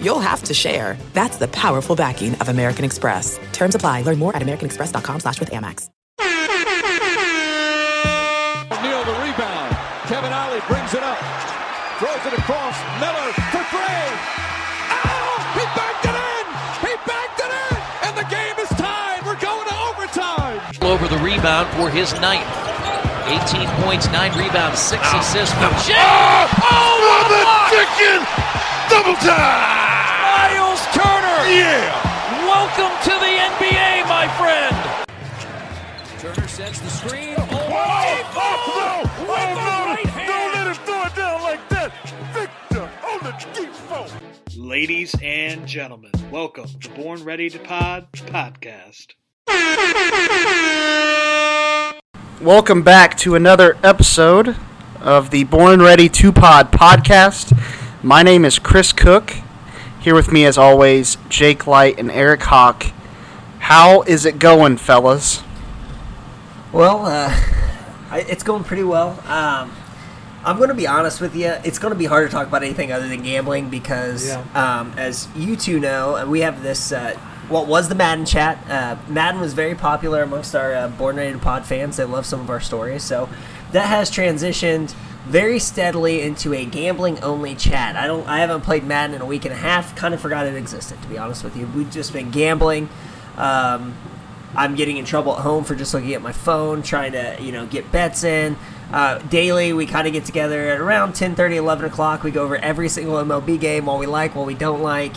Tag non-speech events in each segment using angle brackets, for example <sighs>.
you'll have to share. That's the powerful backing of American Express. Terms apply. Learn more at americanexpress.com slash with Amex. Neal the rebound. Kevin Ollie brings it up. Throws it across. Miller for three. Oh! He backed it in! He backed it in! And the game is tied. We're going to overtime. over the rebound for his ninth. 18 points, 9 rebounds, 6 assists for Jay. Oh, oh For the chicken! Double time! Myles Turner! Yeah! Welcome to the NBA, my friend! Turner sets the screen. Oh, oh, no! Oh, no! Don't let him throw it down like that! Victor on the deep! Ladies and gentlemen, welcome to Born Ready to Pod podcast. Welcome back to another episode of the Born Ready to Pod podcast. My name is Chris Cook. Here with me, as always, Jake Light and Eric Hawk. How is it going, fellas? Well, uh, it's going pretty well. Um, I'm going to be honest with you. It's going to be hard to talk about anything other than gambling because, um, as you two know, uh, we have this. Uh, what was the Madden chat? Uh, Madden was very popular amongst our uh, Born Ready to Pod fans. They love some of our stories. So that has transitioned very steadily into a gambling only chat. I don't. I haven't played Madden in a week and a half. Kind of forgot it existed. To be honest with you, we've just been gambling. Um, I'm getting in trouble at home for just looking at my phone, trying to, you know, get bets in. Uh, daily, we kind of get together at around 10, 30, 11 o'clock. We go over every single MLB game, what we like, what we don't like.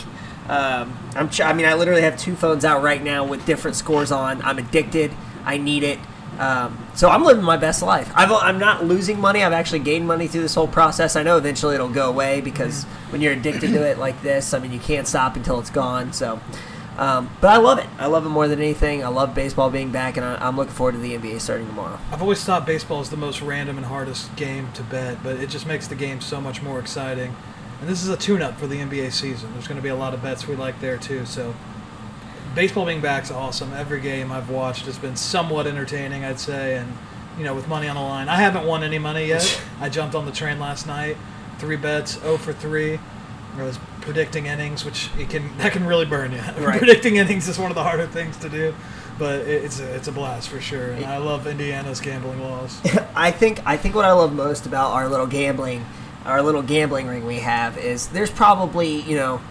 Um, I'm ch- I mean, I literally have two phones out right now with different scores on. I'm addicted. I need it. Um, so I'm living my best life. I've, I'm not losing money. I've actually gained money through this whole process. I know eventually it'll go away because when you're addicted to it like this, I mean, you can't stop until it's gone. So, um, but I love it. I love it more than anything. I love baseball being back, and I, I'm looking forward to the NBA starting tomorrow. I've always thought baseball is the most random and hardest game to bet, but it just makes the game so much more exciting. And this is a tune up for the NBA season. There's going to be a lot of bets we like there, too. So, baseball being back is awesome. Every game I've watched has been somewhat entertaining, I'd say. And, you know, with money on the line, I haven't won any money yet. <laughs> I jumped on the train last night. Three bets, 0 for 3. I was predicting innings, which it can that can really burn you. <laughs> Right. predicting innings is one of the harder things to do, but it- it's a, it's a blast for sure. And I love Indiana's gambling laws. <laughs> I think I think what I love most about our little gambling, our little gambling ring we have is there's probably you know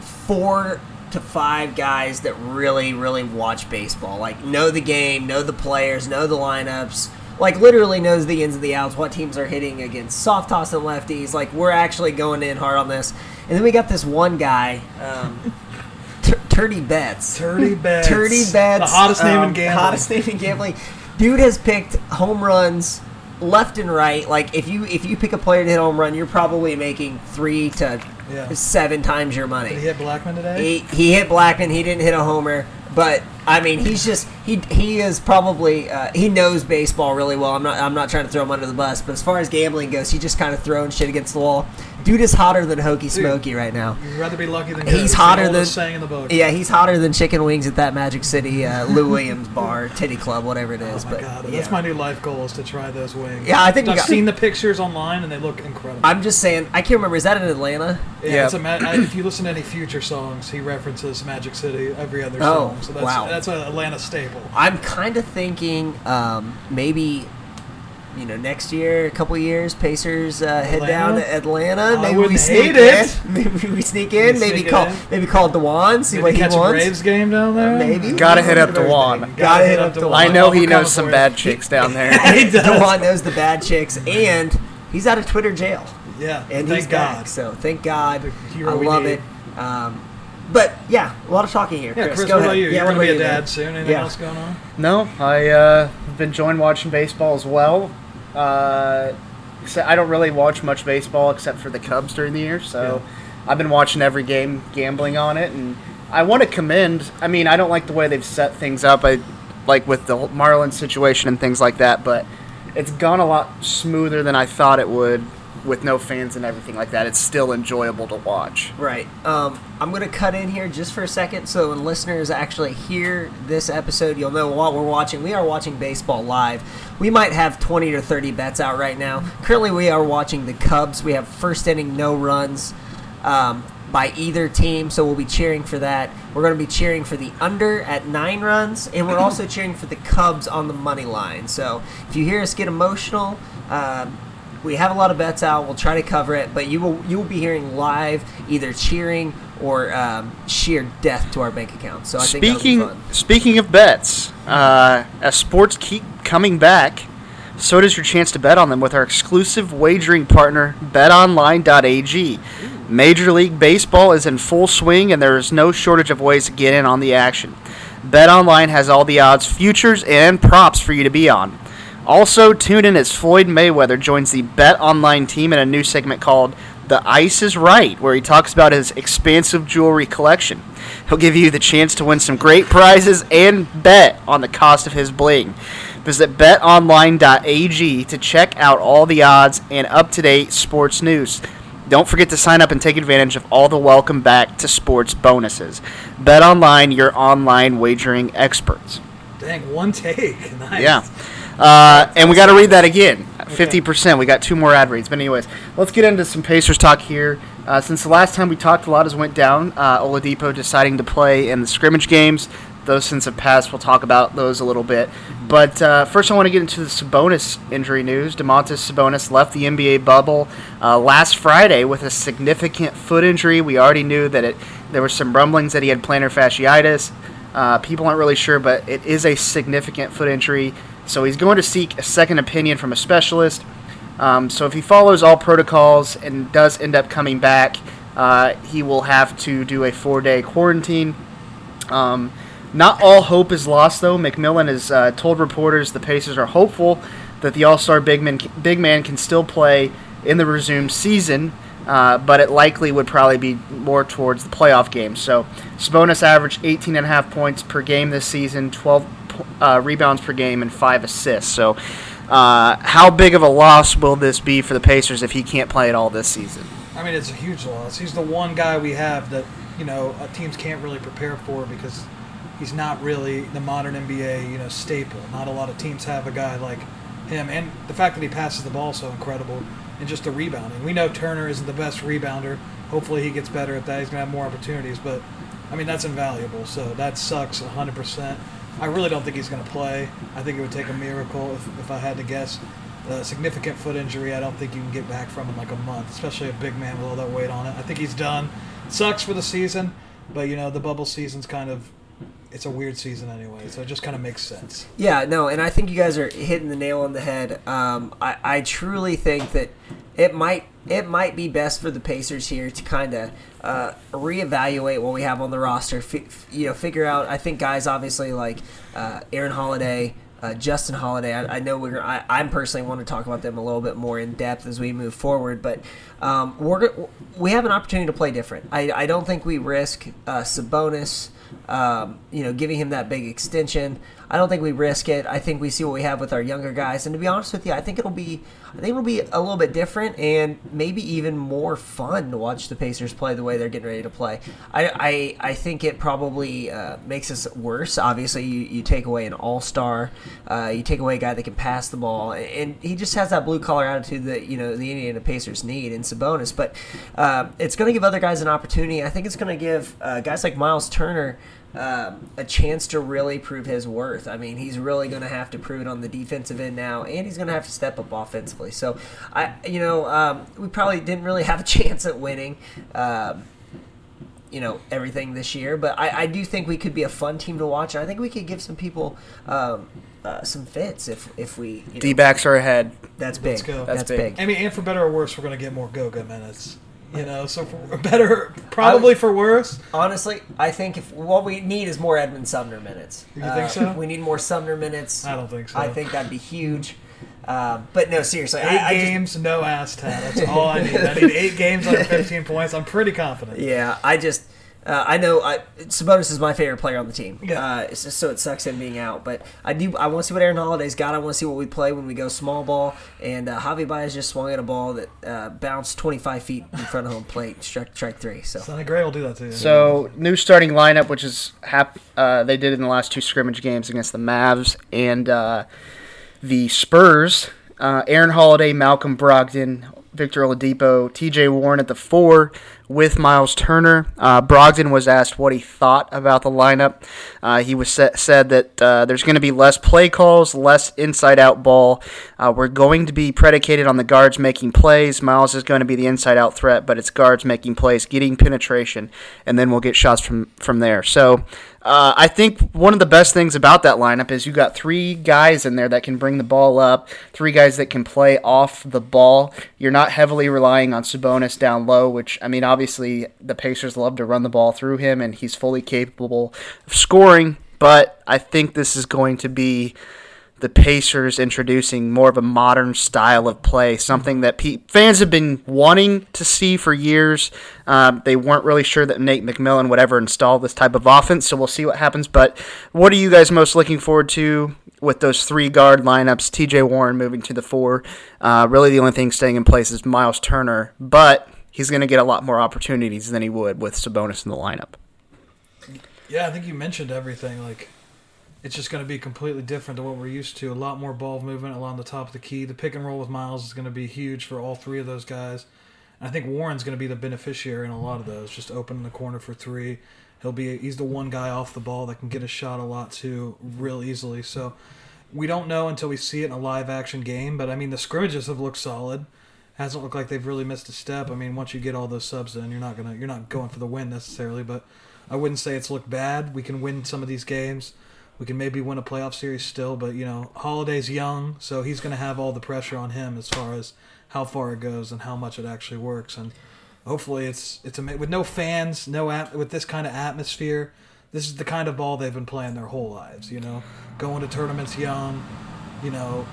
four to five guys that really really watch baseball, like know the game, know the players, know the lineups. Like literally knows the ins and the outs, what teams are hitting against soft toss and lefties. Like we're actually going in hard on this, and then we got this one guy, um, <laughs> Tur- Turdy Betts. Turdy <laughs> bets. Turdy Betts. The hottest name in um, gambling. Hottest name in gambling. Dude has picked home runs left and right. Like if you if you pick a player to hit a home run, you're probably making three to Yeah. seven times your money. Did he hit Blackman today? He, he hit Blackman. He didn't hit a homer, but I mean, he's just he he is probably uh, he knows baseball really well. I'm not I'm not trying to throw him under the bus, but as far as gambling goes, he just kind of throwing shit against the wall. Dude is hotter than Hokey Smokey right now. You'd rather be lucky than good. He's It's the hotter than oldest saying in the book. Yeah, he's hotter than chicken wings at that Magic City uh, Lou Williams bar, Titty Club, whatever it is. Oh my but god, yeah. that's my new life goal is to try those wings. Yeah, I think we I've got- seen the pictures online and they look incredible. I'm just saying. I can't remember. Is that in Atlanta? yeah, Yeah. It's a ma- I, if you listen to any Future songs, he references Magic City every other Oh, song. So that's wow. that's an Atlanta staple. I'm kind of thinking um, maybe. You know, next year, a couple years, Pacers uh, head down Atlanta? to Atlanta. I maybe we wouldn't sneak hate in. <laughs> Maybe we sneak in. We maybe sneak call. in. Maybe call Dewan. See Did what he he catch a wants. Braves game down there? maybe. Gotta hit up Thursday. Dewan. Gotta hit up Dewan. I know he knows some bad chicks down there. <laughs> <laughs> He does. Dewan knows the bad chicks, and he's out of Twitter jail. Yeah, and thank he's God. back. So thank God. I love need. it. Um, but yeah, a lot of talking here. Yeah, Chris, Chris, go what ahead. about you? Yeah, You're gonna be a dad man? soon. Anything Yeah. else going on? No, I uh, been enjoying watching baseball as well. Uh, except I don't really watch much baseball except for the Cubs during the year, so I've been watching every game, gambling on it, and I want to commend. I mean, I don't like the way they've set things up. I like with the Marlins situation and things like that. But it's gone a lot smoother than I thought it would with no fans and everything like that. It's still enjoyable to watch. Right. Um, I'm going to cut in here just for a second so when listeners actually hear this episode, you'll know what we're watching. We are watching baseball live. We might have 20 to 30 bets out right now. Currently, we are watching the Cubs. We have first inning, no runs. Um, by either team, so we'll be cheering for that. We're going to be cheering for the under at nine runs, and we're also <clears throat> cheering for the Cubs on the money line. So if you hear us get emotional, um, we have a lot of bets out. We'll try to cover it, but you will you will be hearing live either cheering or um, sheer death to our bank account. So I speaking think speaking of bets, uh, as sports keep coming back, so does your chance to bet on them with our exclusive wagering partner, BetOnline.ag. Major League Baseball is in full swing, and there is no shortage of ways to get in on the action. BetOnline has all the odds, futures, and props for you to be on. Also, tune in as Floyd Mayweather joins the Bet Online team in a new segment called The Ice is Right, where he talks about his expansive jewelry collection. He'll give you the chance to win some great prizes and bet on the cost of his bling. Visit betonline.ag to check out all the odds and up to date sports news. Don't forget to sign up and take advantage of all the welcome back to sports bonuses. Bet online, your online wagering experts. Dang, one take. <laughs> Nice. Yeah. Uh, and we got to read that again. Fifty percent. We got two more ad reads. But anyways, let's get into some Pacers talk here. Uh, since the last time we talked, a lot has went down. Uh, Oladipo deciding to play in the scrimmage games. Those since have passed. We'll talk about those a little bit. But uh, first, I want to get into the Sabonis injury news. Domantas Sabonis left the NBA bubble uh, last Friday with a significant foot injury. We already knew that it. There were some rumblings that he had plantar fasciitis. Uh, people aren't really sure, but it is a significant foot injury. So he's going to seek a second opinion from a specialist. Um, so if he follows all protocols and does end up coming back, uh, he will have to do a four-day quarantine. Um, not all hope is lost, though. McMillan has uh, told reporters the Pacers are hopeful that the All Star big man, big man can still play in the resumed season, uh, but it likely would probably be more towards the playoff game. So Sabonis averaged 18.5 points per game this season, 12 uh, rebounds per game, and 5 assists. So uh, how big of a loss will this be for the Pacers if he can't play at all this season? I mean, it's a huge loss. He's the one guy we have that, you know, teams can't really prepare for because – he's not really the modern NBA, you know, staple. Not a lot of teams have a guy like him, and the fact that he passes the ball so incredible, and just the rebounding. We know Turner isn't the best rebounder. Hopefully, he gets better at that. He's gonna have more opportunities, but I mean that's invaluable. So that sucks 100%. I really don't think he's gonna play. I think it would take a miracle if, if I had to guess. A significant foot injury, I don't think you can get back from in like a month, especially a big man with all that weight on it. I think he's done. sucks for the season, but you know the bubble season's kind of it's a weird season anyway, so it just kind of makes sense. Yeah, no, and I think you guys are hitting the nail on the head. Um, I, I truly think that it might it might be best for the Pacers here to kind of uh, reevaluate what we have on the roster. F- you know, figure out. I think guys obviously like uh, Aaron Holiday. Uh, Justin Holiday, I, I know we're. I, I personally want to talk about them a little bit more in depth as we move forward, but um, we're we have an opportunity to play different. I, I don't think we risk uh, Sabonis um, you know, giving him that big extension. I don't think we risk it. I think we see what we have with our younger guys, and to be honest with you, I think it'll be, I think it'll be a little bit different and maybe even more fun to watch the Pacers play the way they're getting ready to play. I, I, I think it probably uh, makes us worse. Obviously, you, you take away an all star, uh, you take away a guy that can pass the ball, and he just has that blue collar attitude that you know the Indiana Pacers need in Sabonis. But uh, it's going to give other guys an opportunity. I think it's going to give uh, guys like Myles Turner um, a chance to really prove his worth. I mean, he's really going to have to prove it on the defensive end now, and he's going to have to step up offensively. So, I, you know, um, we probably didn't really have a <laughs> chance at winning. Um, you know everything this year, but I, I, do think we could be a fun team to watch, I think we could give some people um, uh, some fits if if we D backs are ahead. That's big. That's, That's big. big. I mean, and for better or worse, we're going to get more Goga minutes. You know, so for better, probably for worse. Honestly, I think if what we need is more Edmond Sumner minutes. You uh, think so? We need more Sumner minutes. I don't think so. I think that'd be huge. Uh, but no, seriously, eight I, games, just, no ass tat. That's all I need. I need eight games under 15 points. I'm pretty confident. Yeah, I just uh, I know I, Sabonis is my favorite player on the team. Yeah. Uh, it's so it sucks him being out, but I do. I want to see what Aaron Holiday's got. I want to see what we play when we go small ball. And uh, Javy Baez just swung at a ball that uh, bounced 25 feet in front of home plate, strike strike three. So Sonny Gray will do that to you. So new starting lineup, which is hap- uh, they did in the last two scrimmage games against the Mavs and uh, the Spurs. Uh, Aaron Holiday, Malcolm Brogdon, Victor Oladipo, T.J. Warren at the four with Myles Turner. Uh, Brogdon was asked what he thought about the lineup. Uh, he was sa- said that uh, there's going to be less play calls, less inside-out ball. Uh, we're going to be predicated on the guards making plays. Myles is going to be the inside-out threat, but it's guards making plays, getting penetration, and then we'll get shots from from there. So. Uh, I think one of the best things about that lineup is you got three guys in there that can bring the ball up, three guys that can play off the ball. You're not heavily relying on Sabonis down low, which I mean, obviously the Pacers love to run the ball through him, and he's fully capable of scoring. But I think this is going to be the Pacers introducing more of a modern style of play, something that pe- fans have been wanting to see for years. Um, they weren't really sure that Nate McMillan would ever install this type of offense, so we'll see what happens. But what are you guys most looking forward to with those three guard lineups? TJ Warren moving to the four. Uh, really, the only thing staying in place is Myles Turner, but he's going to get a lot more opportunities than he would with Sabonis in the lineup. Yeah, I think you mentioned everything. Like, it's just going to be completely different to what we're used to. A lot more ball movement along the top of the key. The pick and roll with Myles is going to be huge for all three of those guys. And I think Warren's going to be the beneficiary in a lot of those. Just opening the corner for three. He'll be he's the one guy off the ball that can get a shot a lot too, real easily. So we don't know until we see it in a live action game. But I mean, the scrimmages have looked solid. Hasn't looked like they've really missed a step. I mean, once you get all those subs in, you're not gonna you're not going for the win necessarily. But I wouldn't say it's looked bad. We can win some of these games. We can maybe win a playoff series still, but you know, Holiday's young, so he's going to have all the pressure on him as far as how far it goes and how much it actually works. And hopefully, it's it's ama- with no fans, no at- with this kind of atmosphere. This is the kind of ball they've been playing their whole lives. You know, going to tournaments young. You know,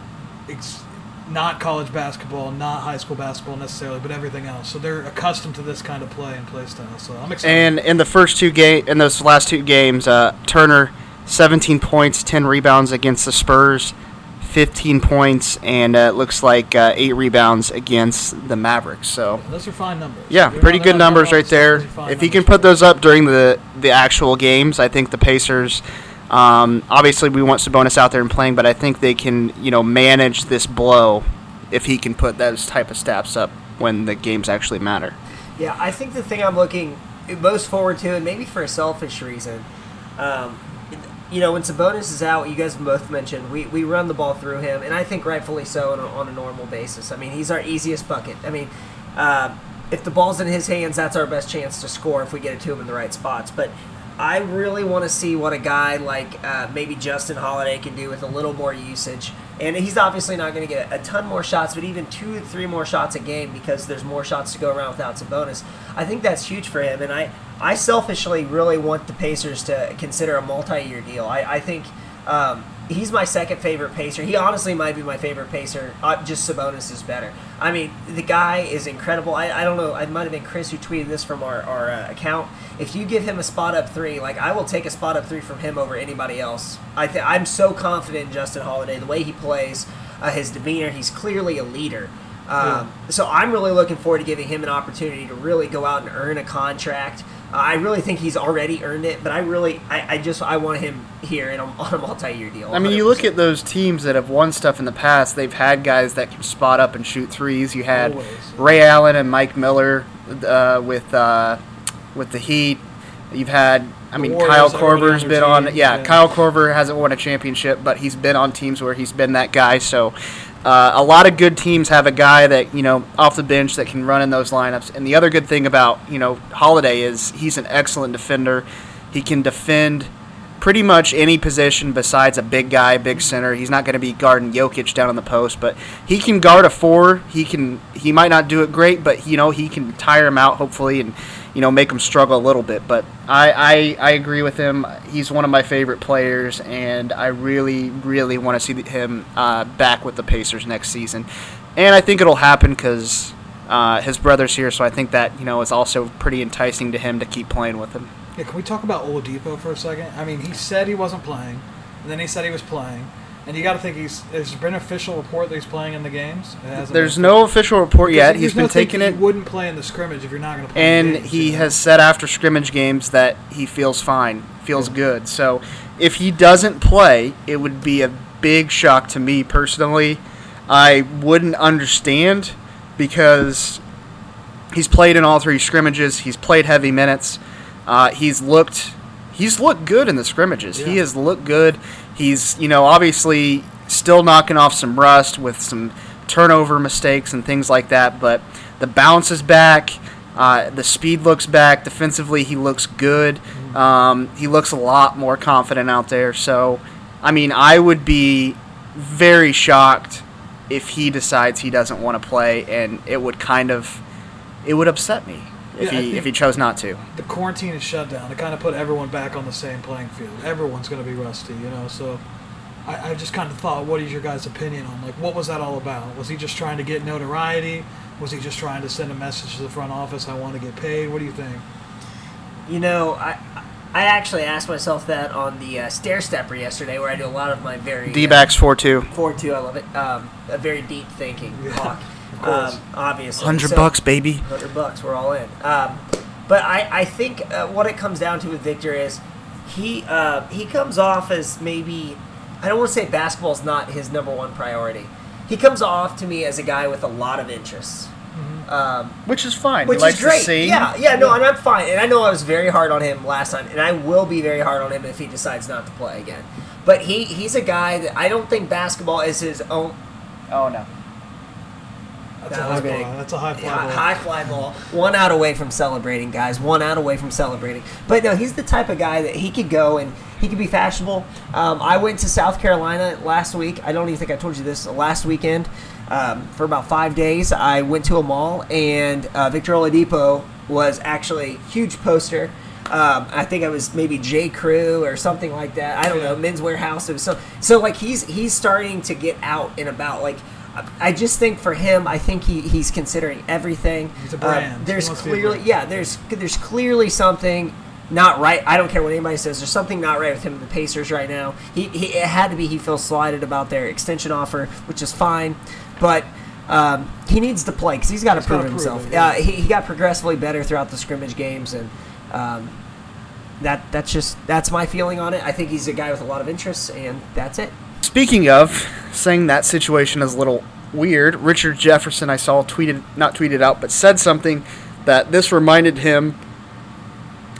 ex- not college basketball, not high school basketball necessarily, but everything else. So they're accustomed to this kind of play and play style. So I'm excited. And in the first two game, in those last two games, uh, Turner, 17 points, 10 rebounds against the Spurs, 15 points, and uh, it looks like uh, eight rebounds against the Mavericks. So those are fine numbers. yeah, They're pretty not- good numbers right there. If he can put those up during the the actual games, I think the Pacers. Um, obviously, we want Sabonis out there and playing, but I think they can, you know, manage this blow if he can put those type of stats up when the games actually matter. Yeah, I think the thing I'm looking most forward to, and maybe for a selfish reason, um, you know, when Sabonis is out, you guys both mentioned we, we run the ball through him, and I think rightfully so on a, on a normal basis. I mean, he's our easiest bucket. I mean, uh, if the ball's in his hands, that's our best chance to score if we get it to him in the right spots. But I really want to see what a guy like uh, maybe Justin Holiday can do with a little more usage. And he's obviously not going to get a ton more shots, but even two, three more shots a game because there's more shots to go around without Sabonis. I think that's huge for him. And I, I selfishly really want the Pacers to consider a multi-year deal. I, I think um, he's my second favorite Pacer. He honestly might be my favorite Pacer. Uh, just Sabonis is better. I mean, the guy is incredible. I, I don't know. I might have been Chris who tweeted this from our, our uh, account. If you give him a spot up three, like I will take a spot up three from him over anybody else. I th- I'm so confident in Justin Holiday, the way he plays, uh, his demeanor. He's clearly a leader. Um, So I'm really looking forward to giving him an opportunity to really go out and earn a contract. Uh, I really think he's already earned it, but I really, I, I just, I want him here in a, <laughs> on a multi-year deal. I mean, you look at those teams that have won stuff in the past. They've had guys that can spot up and shoot threes. You had Always. Ray Allen and Mike Miller uh, with uh, with the Heat. You've had, I mean, Warriors, Kyle Korver's been on. Yeah, yeah. Kyle Korver hasn't won a championship, but he's been on teams where he's been that guy. So. Uh, a lot of good teams have a guy that you know off the bench that can run in those lineups. And the other good thing about you know Holiday is he's an excellent defender. He can defend pretty much any position besides a big guy, big center. He's not going to be guarding Jokic down on the post, but he can guard a four. He can. He might not do it great, but you know he can tire him out hopefully and you know make him struggle a little bit. But I I, I agree with him. He's one of my favorite players, and I really really want to see him uh, back with the Pacers next season. And I think it'll happen because Uh, his brother's here, so I think that you know is also pretty enticing to him to keep playing with him. Yeah, can we talk about Oladipo for a second? I mean, he said he wasn't playing, and then he said he was playing. And you got to think he's. Has there been an official report that he's playing in the games? There's no official report yet. He's been taking it. He wouldn't play in the scrimmage if you're not going to play. And he you know? has said after scrimmage games that he feels fine, feels good. So if he doesn't play, it would be a big shock to me personally. I wouldn't understand because he's played in all three scrimmages. He's played heavy minutes. Uh, he's looked he's looked good in the scrimmages. Yeah. He has looked good. He's you know obviously still knocking off some rust with some turnover mistakes and things like that, but the bounce is back. Uh, the speed looks back. Defensively, he looks good. Um, he looks a lot more confident out there. So, I mean, I would be very shocked if he decides he doesn't want to play, and it would kind of it would upset me if Yeah, he if he chose not to. the quarantine is shut down to kind of put everyone back on the same playing field. Everyone's going to be rusty, you know. So I, I just kind of thought, what is your guys' opinion on like what was that all about? Was he just trying to get notoriety? Was he just trying to send a message to the front office? I want to get paid. What do you think? You know, I I actually asked myself that on the uh, stair stepper yesterday, where I do a lot of my very D backs four two. Forward to, I love it. Um, a very deep thinking talk. <laughs> course. Um, obviously, Hundred So- bucks, baby. Hundred bucks, we're all in. Um, but I, I think uh, what it comes down to with Victor is he uh, he comes off as maybe I don't want to say basketball's not his number one priority. He comes off to me as a guy with a lot of interests. Um, Which is fine. which he likes is great. to sing. Yeah, yeah, no, and I'm fine. And I know I was very hard on him last time, and I will be very hard on him if he decides not to play again. But he he's a guy that I don't think basketball is his own. Oh no. That's That a high big. fly. That's a high fly. High, ball. high fly ball. One out away from celebrating, guys. One out away from celebrating. But no, he's the type of guy that he could go and he could be fashionable. Um, I went to South Carolina last week. I don't even think I told you this. Last weekend, um, for about five days, I went to a mall and uh, Victor Oladipo was actually a huge poster. Um, I think it was maybe J Crew or something like that. I don't know. Men's Wearhouse. It was so so like he's he's starting to get out and about. Like I just think for him, I think he, he's considering everything. He's a Uh, brand. He there's wants to be a clearly brand. yeah, there's there's clearly something not right. I don't care what anybody says. There's something not right with him and the Pacers right now. He, he it had to be he feels slighted about their extension offer, which is fine, but. Um, he needs to play because he's got to prove prove himself. it, Yeah, yeah. he, he got progressively better throughout the scrimmage games, and um, that that's just that's my feeling on it. I think he's a guy with a lot of interests, and that's it. Speaking of saying that situation is a little weird, Richard Jefferson I saw tweeted not tweeted out but said something that this reminded him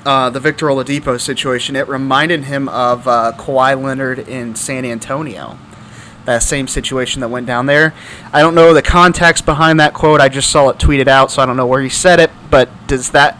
uh, the Victor Oladipo situation. It reminded him of uh, Kawhi Leonard in San Antonio. That same situation that went down there. I don't know the context behind that quote. I just saw it tweeted out, so I don't know where he said it. But does that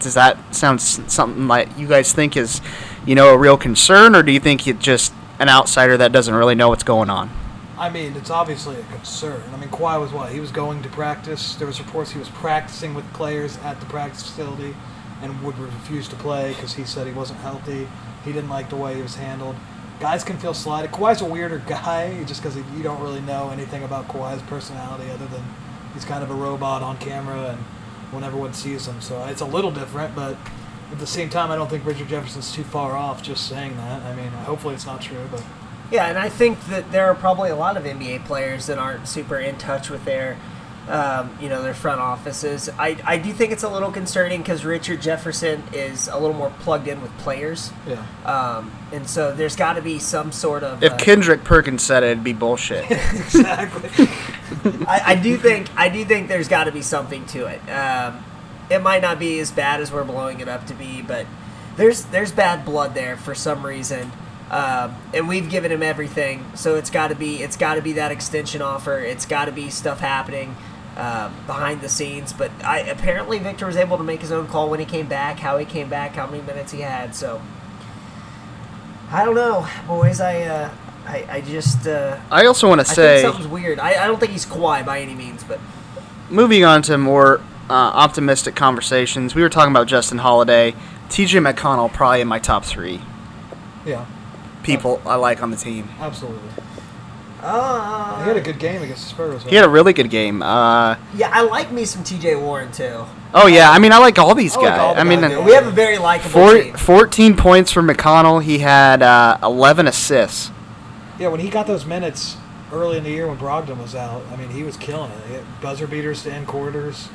does that sound something like you guys think is, you know, a real concern, or do you think it just an outsider that doesn't really know what's going on? I mean, it's obviously a concern. I mean, Kawhi was what? He was going to practice. There was reports he was practicing with players at the practice facility and would refuse to play because he said he wasn't healthy. He didn't like the way he was handled. Guys can feel slighted. Kawhi's a weirder <laughs> guy just because you don't really know anything about Kawhi's personality other than he's kind of a robot on camera and when everyone sees him. So it's a little different, but at the same time, I don't think Richard Jefferson's too far off just saying that. I mean, hopefully it's not true, but Yeah, and I think that there are probably a lot of NBA players that aren't super in touch with their, um, you know, their front offices. I, I do think it's a little concerning because Richard Jefferson is a little more plugged in with players, yeah. um, and so there's got to be some sort of. If uh, Kendrick Perkins said it, it'd be bullshit. <laughs> exactly. <laughs> I, I do think I do think there's got to be something to it. Um, it might not be as bad as we're blowing it up to be, but there's there's bad blood there for some reason, um, and we've given him everything. So it's got to be it's got to be that extension offer. It's got to be stuff happening um, behind the scenes. But I apparently Victor was able to make his own call when he came back, how he came back, how many minutes he had. So I don't know, boys. I uh, I, I just. Uh, I also want to I say, something's weird. I, I don't think he's Kawhi by any means, but moving on to more optimistic conversations, we were talking about Justin Holiday. TJ McConnell probably in my top three Yeah, people I like on the team. absolutely. Uh, He had a good game against the Spurs. He had a really good game. Uh, yeah, I like me some T.J. Warren too. oh yeah, I mean I like all these I like guys. all the I mean, guys, uh, yeah. We have a very likable four, team. 14 points for McConnell. He had uh, 11 assists. Yeah, when he got those minutes early in the year when Brogdon was out, I mean, he was killing it. He had buzzer beaters to end quarters.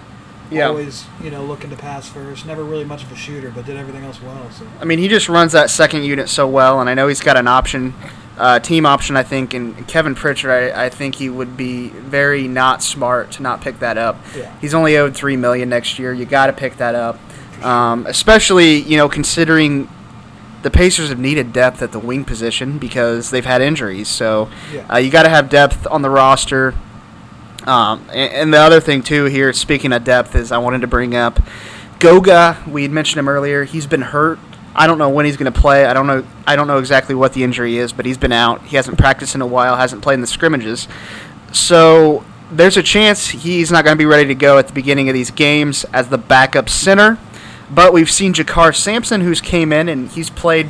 Yeah. Always, you know, looking to pass first. Never really much of a shooter, but did everything else well. So. I mean, he just runs that second unit so well, and I know he's got an option, uh, team option, I think. And Kevin Pritchard, I, I think he would be very not smart to not pick that up. Yeah. He's only owed three million next year. You got to pick that up, um, especially you know considering the Pacers have needed depth at the wing position because they've had injuries. So Yeah. uh, you got to have depth on the roster. Um, and, and the other thing too here, speaking of depth, is I wanted to bring up Goga. We had mentioned him earlier. He's been hurt. I don't know when he's going to play. I don't know. I don't know exactly what the injury is, but he's been out. He hasn't practiced in a while. Hasn't played in the scrimmages. So there's a chance he's not going to be ready to go at the beginning of these games as the backup center. But we've seen JaKarr Sampson, who's came in and he's played,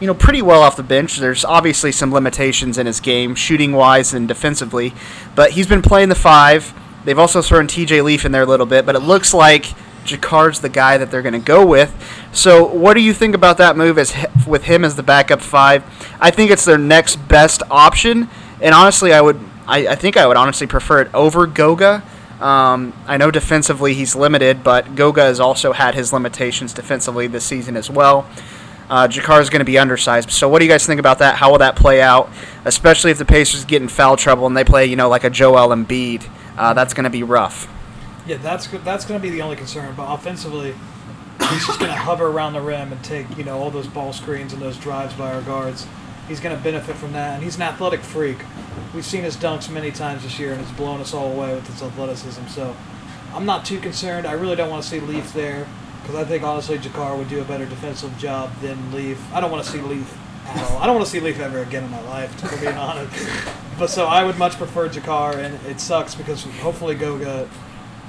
you know, pretty well off the bench. There's obviously some limitations in his game, shooting wise and defensively, but he's been playing the five. They've also thrown T.J. Leaf in there a little bit, but it looks like JaKarr's the guy that they're going to go with. So, what do you think about that move as with him as the backup five? I think it's their next best option, and honestly, I would, I, I think I would honestly prefer it over Goga. Um, I know defensively he's limited, but Goga has also had his limitations defensively this season as well. Uh, JaKarr is going to be undersized. So, what do you guys think about that? How will that play out? Especially if the Pacers get in foul trouble and they play, you know, like a Joel Embiid. Uh, that's going to be rough. Yeah, that's that's going to be the only concern. But offensively, he's just going to hover around the rim and take you know all those ball screens and those drives by our guards. He's going to benefit from that, and he's an athletic freak. We've seen his dunks many times this year, and it's blown us all away with his athleticism. So I'm not too concerned. I really don't want to see Leaf there because I think honestly JaKarr would do a better defensive job than Leaf. I don't want to see Leaf at all. I don't want to see Leaf ever again in my life, to be <laughs> honest. But so I would much prefer JaKarr, and it sucks because hopefully Goga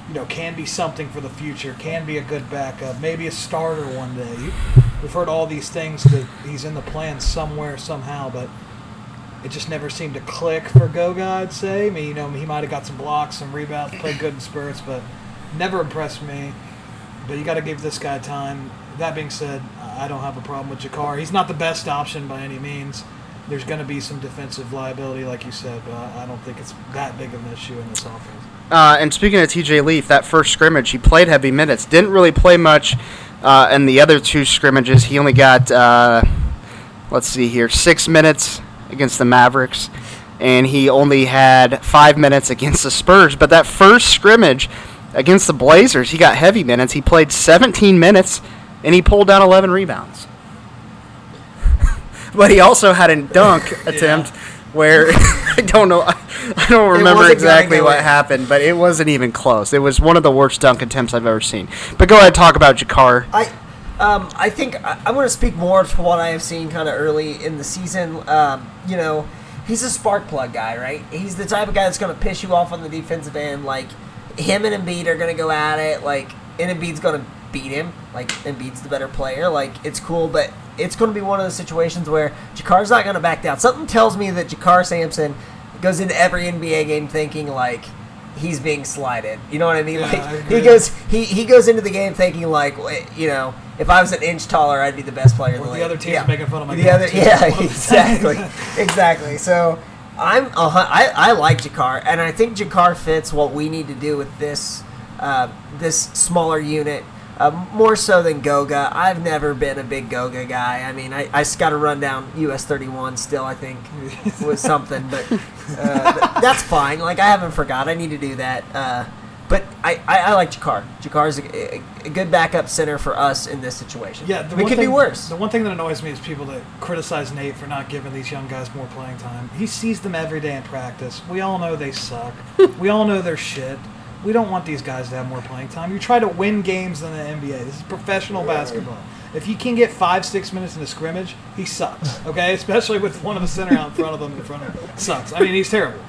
you know, can be something for the future, can be a good backup, maybe a starter one day. We've heard all these things that he's in the plan somewhere, somehow, but it just never seemed to click for Goga, I'd say. I mean, you know, he might have got some blocks, some rebounds, played good in spurts, but never impressed me. But you got to give this guy time. That being said, I don't have a problem with JaKarr. He's not the best option by any means. There's going to be some defensive liability, like you said, but I don't think it's that big of an issue in this offense. Uh, and speaking of TJ Leaf, that first scrimmage, he played heavy minutes. Didn't really play much uh, in the other two scrimmages. He only got, uh, let's see here, six minutes against the Mavericks, and he only had five minutes against the Spurs. But that first scrimmage against the Blazers, he got heavy minutes. He played 17 minutes, and he pulled down 11 rebounds. <laughs> but he also had a dunk <laughs> attempt where <laughs> I don't know, I don't remember exactly what happened, but it wasn't even close. It was one of the worst dunk attempts I've ever seen. But go ahead, talk about JaKarr. I, um, I think I, I want to speak more to what I have seen kind of early in the season. Um, you know, he's a spark plug guy, right? He's the type of guy that's going to piss you off on the defensive end. Like him and Embiid are going to go at it. Like and Embiid's going to beat him. Like Embiid's the better player. Like it's cool, but it's going to be one of those situations where JaKarr's not going to back down. Something tells me that JaKarr Sampson goes into every NBA game thinking like he's being slighted. You know what I mean? Yeah, like I he goes he, he goes into the game thinking like you know if I was an inch taller I'd be the best player in Or the the league. other team's yeah. making fun of my the other yeah the <laughs> exactly <laughs> exactly. So I'm I I like JaKarr and I think JaKarr fits what we need to do with this uh, this smaller unit. Uh, more so than Goga. I've never been a big Goga guy. I mean, I, I just got to run down US 31 still, I think, <laughs> was something. But uh, th- that's fine. Like, I haven't forgot. I need to do that. Uh, but I, I, I like JaKarr. JaKarr's a, a, a good backup center for us in this situation. Yeah, the could thing, be worse. The one thing that annoys me is people that criticize Nate for not giving these young guys more playing time. He sees them every day in practice. We all know they suck. <laughs> we all know they're shit. We don't want these guys to have more playing time. You try to win games in the NBA. This is professional basketball. If you can get five, six minutes in a scrimmage, he sucks. <laughs> Okay, especially with one of the center out in front of him. In front of him, sucks. I mean, he's terrible.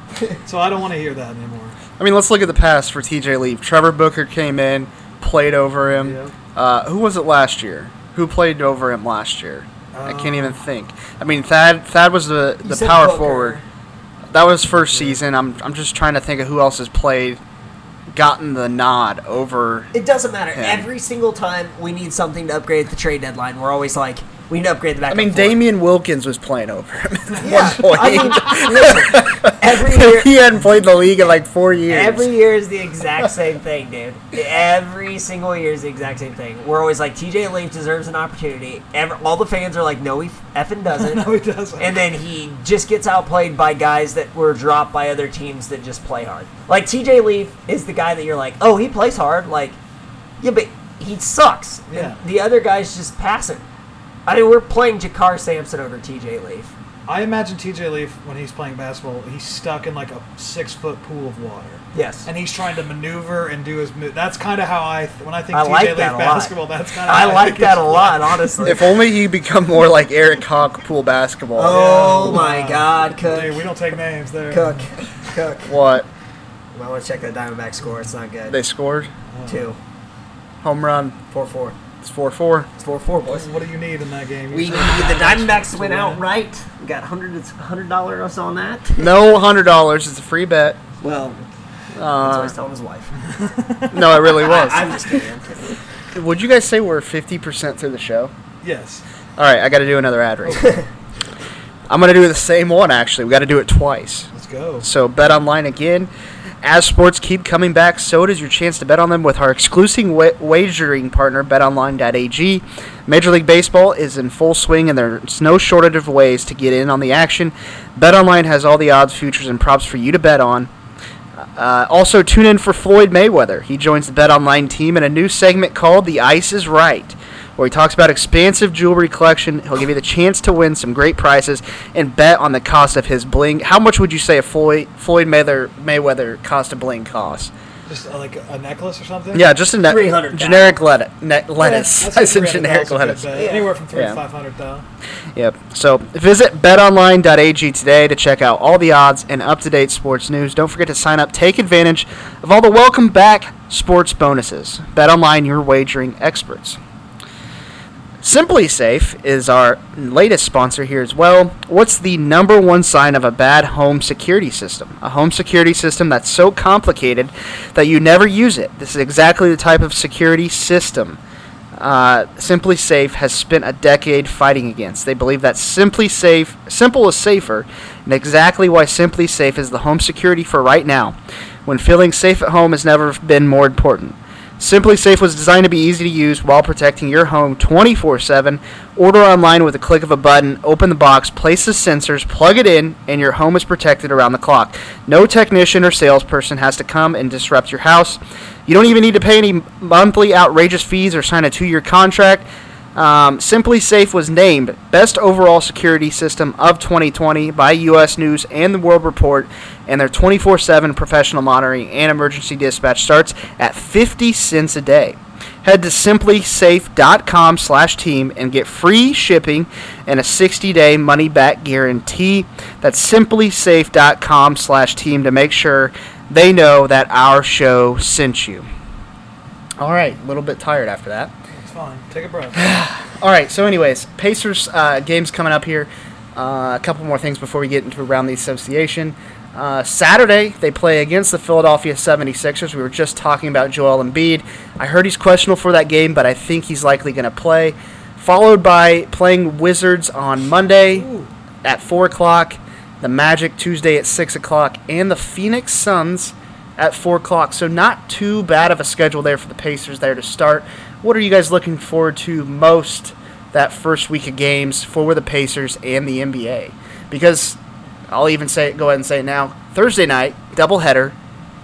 So I don't want to hear that anymore. I mean, let's look at the past for TJ Leaf. Trevor Booker came in, played over him. Yeah. Uh, who was it last year? Who played over him last year? I can't even Uh, think. I mean, Thad Thad was the, the power Booker. forward. that was first season. I'm I'm just trying to think of who else has played, gotten the nod over. It doesn't matter. him. Every single time we need something to upgrade at the trade deadline, we're always like, we need to upgrade the back. I mean, Damien Wilkins was playing over him at Yeah, one point. I mean, listen, <laughs> every year, he hadn't played the league in like four years. Every year is the exact same thing, dude. Every single year is the exact same thing. We're always like, TJ Leaf deserves an opportunity. Every, all the fans are like, no, he effing doesn't. <laughs> No, he doesn't. And then he just gets outplayed by guys that were dropped by other teams that just play hard. Like TJ Leaf is the guy that you're like, oh, he plays hard. Like, yeah, but he sucks. And Yeah. the other guys just pass it. I mean, we're playing JaKarr Sampson over TJ Leaf. I imagine TJ Leaf when he's playing basketball, he's stuck in like a six foot pool of water. Yes. And he's trying to maneuver and do his move. That's kind of how I, when I think I TJ like Leaf that a lot. basketball, that's kind of I like that a lot, honestly. If only he become more like Eric Hawk pool basketball. Oh my God, Cook. Dude, we don't take names there. Cook. Cook. What? I want to check that Diamondback score. It's not good. They scored Two. home run. Four four. It's four four. It's four four, boys. What do you need in that game? We need said the Diamondbacks to win win. outright. We got hundred hundred dollars on that. No hundred dollars. It's a free bet. Well, uh, that's what he's telling his wife. No, it really <laughs> was. I, am just kidding. I'm kidding. Would you guys say we're fifty percent through the show? Yes. All right, I got to do another ad read. I'm gonna do the same one actually. We got to do it twice. Let's go. So bet online again. As sports keep coming back, so does your chance to bet on them with our exclusive wa- wagering partner, BetOnline.ag. Major League Baseball is in full swing, and there's no shortage of ways to get in on the action. BetOnline has all the odds, futures, and props for you to bet on. Uh, also, tune in for Floyd Mayweather. He joins the BetOnline team in a new segment called "The Ice Is Right." Where he talks about expansive jewelry collection, he'll give you the chance to win some great prizes and bet on the cost of his bling. How much would you say a Floyd Floyd Mayweather Mayweather cost of bling cost? Just uh, like a necklace or something? Yeah, just a ne- 300,000. generic lettuce. Ne- lettuce. That's I like said generic dollars a good lettuce. bet. Anywhere from three Yeah. to five hundred thousand. Yep. So visit betonline.ag today to check out all the odds and up to date sports news. Don't forget to sign up. Take advantage of all the welcome back sports bonuses. BetOnline, your wagering experts. SimpliSafe is our latest sponsor here as well. What's the number one sign of a bad home security system? A home security system that's so complicated that you never use it. This is exactly the type of security system uh, SimpliSafe has spent a decade fighting against. They believe that SimpliSafe, simple is safer, and exactly why SimpliSafe is the home security for right now, when feeling safe at home has never been more important. SimpliSafe was designed to be easy to use while protecting your home 24/7. Order online with a click of a button, open the box, place the sensors, plug it in, and your home is protected around the clock. No technician or salesperson has to come and disrupt your house. You don't even need to pay any monthly outrageous fees or sign a two-year contract. Um, SimpliSafe was named Best Overall Security System of 2020 by U.S. News and the World Report, and their 24/7 professional monitoring and emergency dispatch starts at 50 cents a day. Head to simplisafe.com slash team and get free shipping and a 60-day money-back guarantee. That's simplisafe.com slash team to make sure they know that our show sent you. All right, a little bit tired after that. It's fine. Take a breath. <sighs> All right. So, anyways, Pacers uh, games coming up here. Uh, a couple more things before we get into around the association. Uh, Saturday they play against the Philadelphia 76ers. We were just talking about Joel Embiid. I heard he's questionable for that game, but I think he's likely going to play. Followed by playing Wizards on Monday at four o'clock, the Magic Tuesday at six o'clock, and the Phoenix Suns at four o'clock. So not too bad of a schedule there for the Pacers there to start. What are you guys looking forward to most that first week of games for the Pacers and the NBA? Because I'll even say go ahead and say it now. Thursday night, doubleheader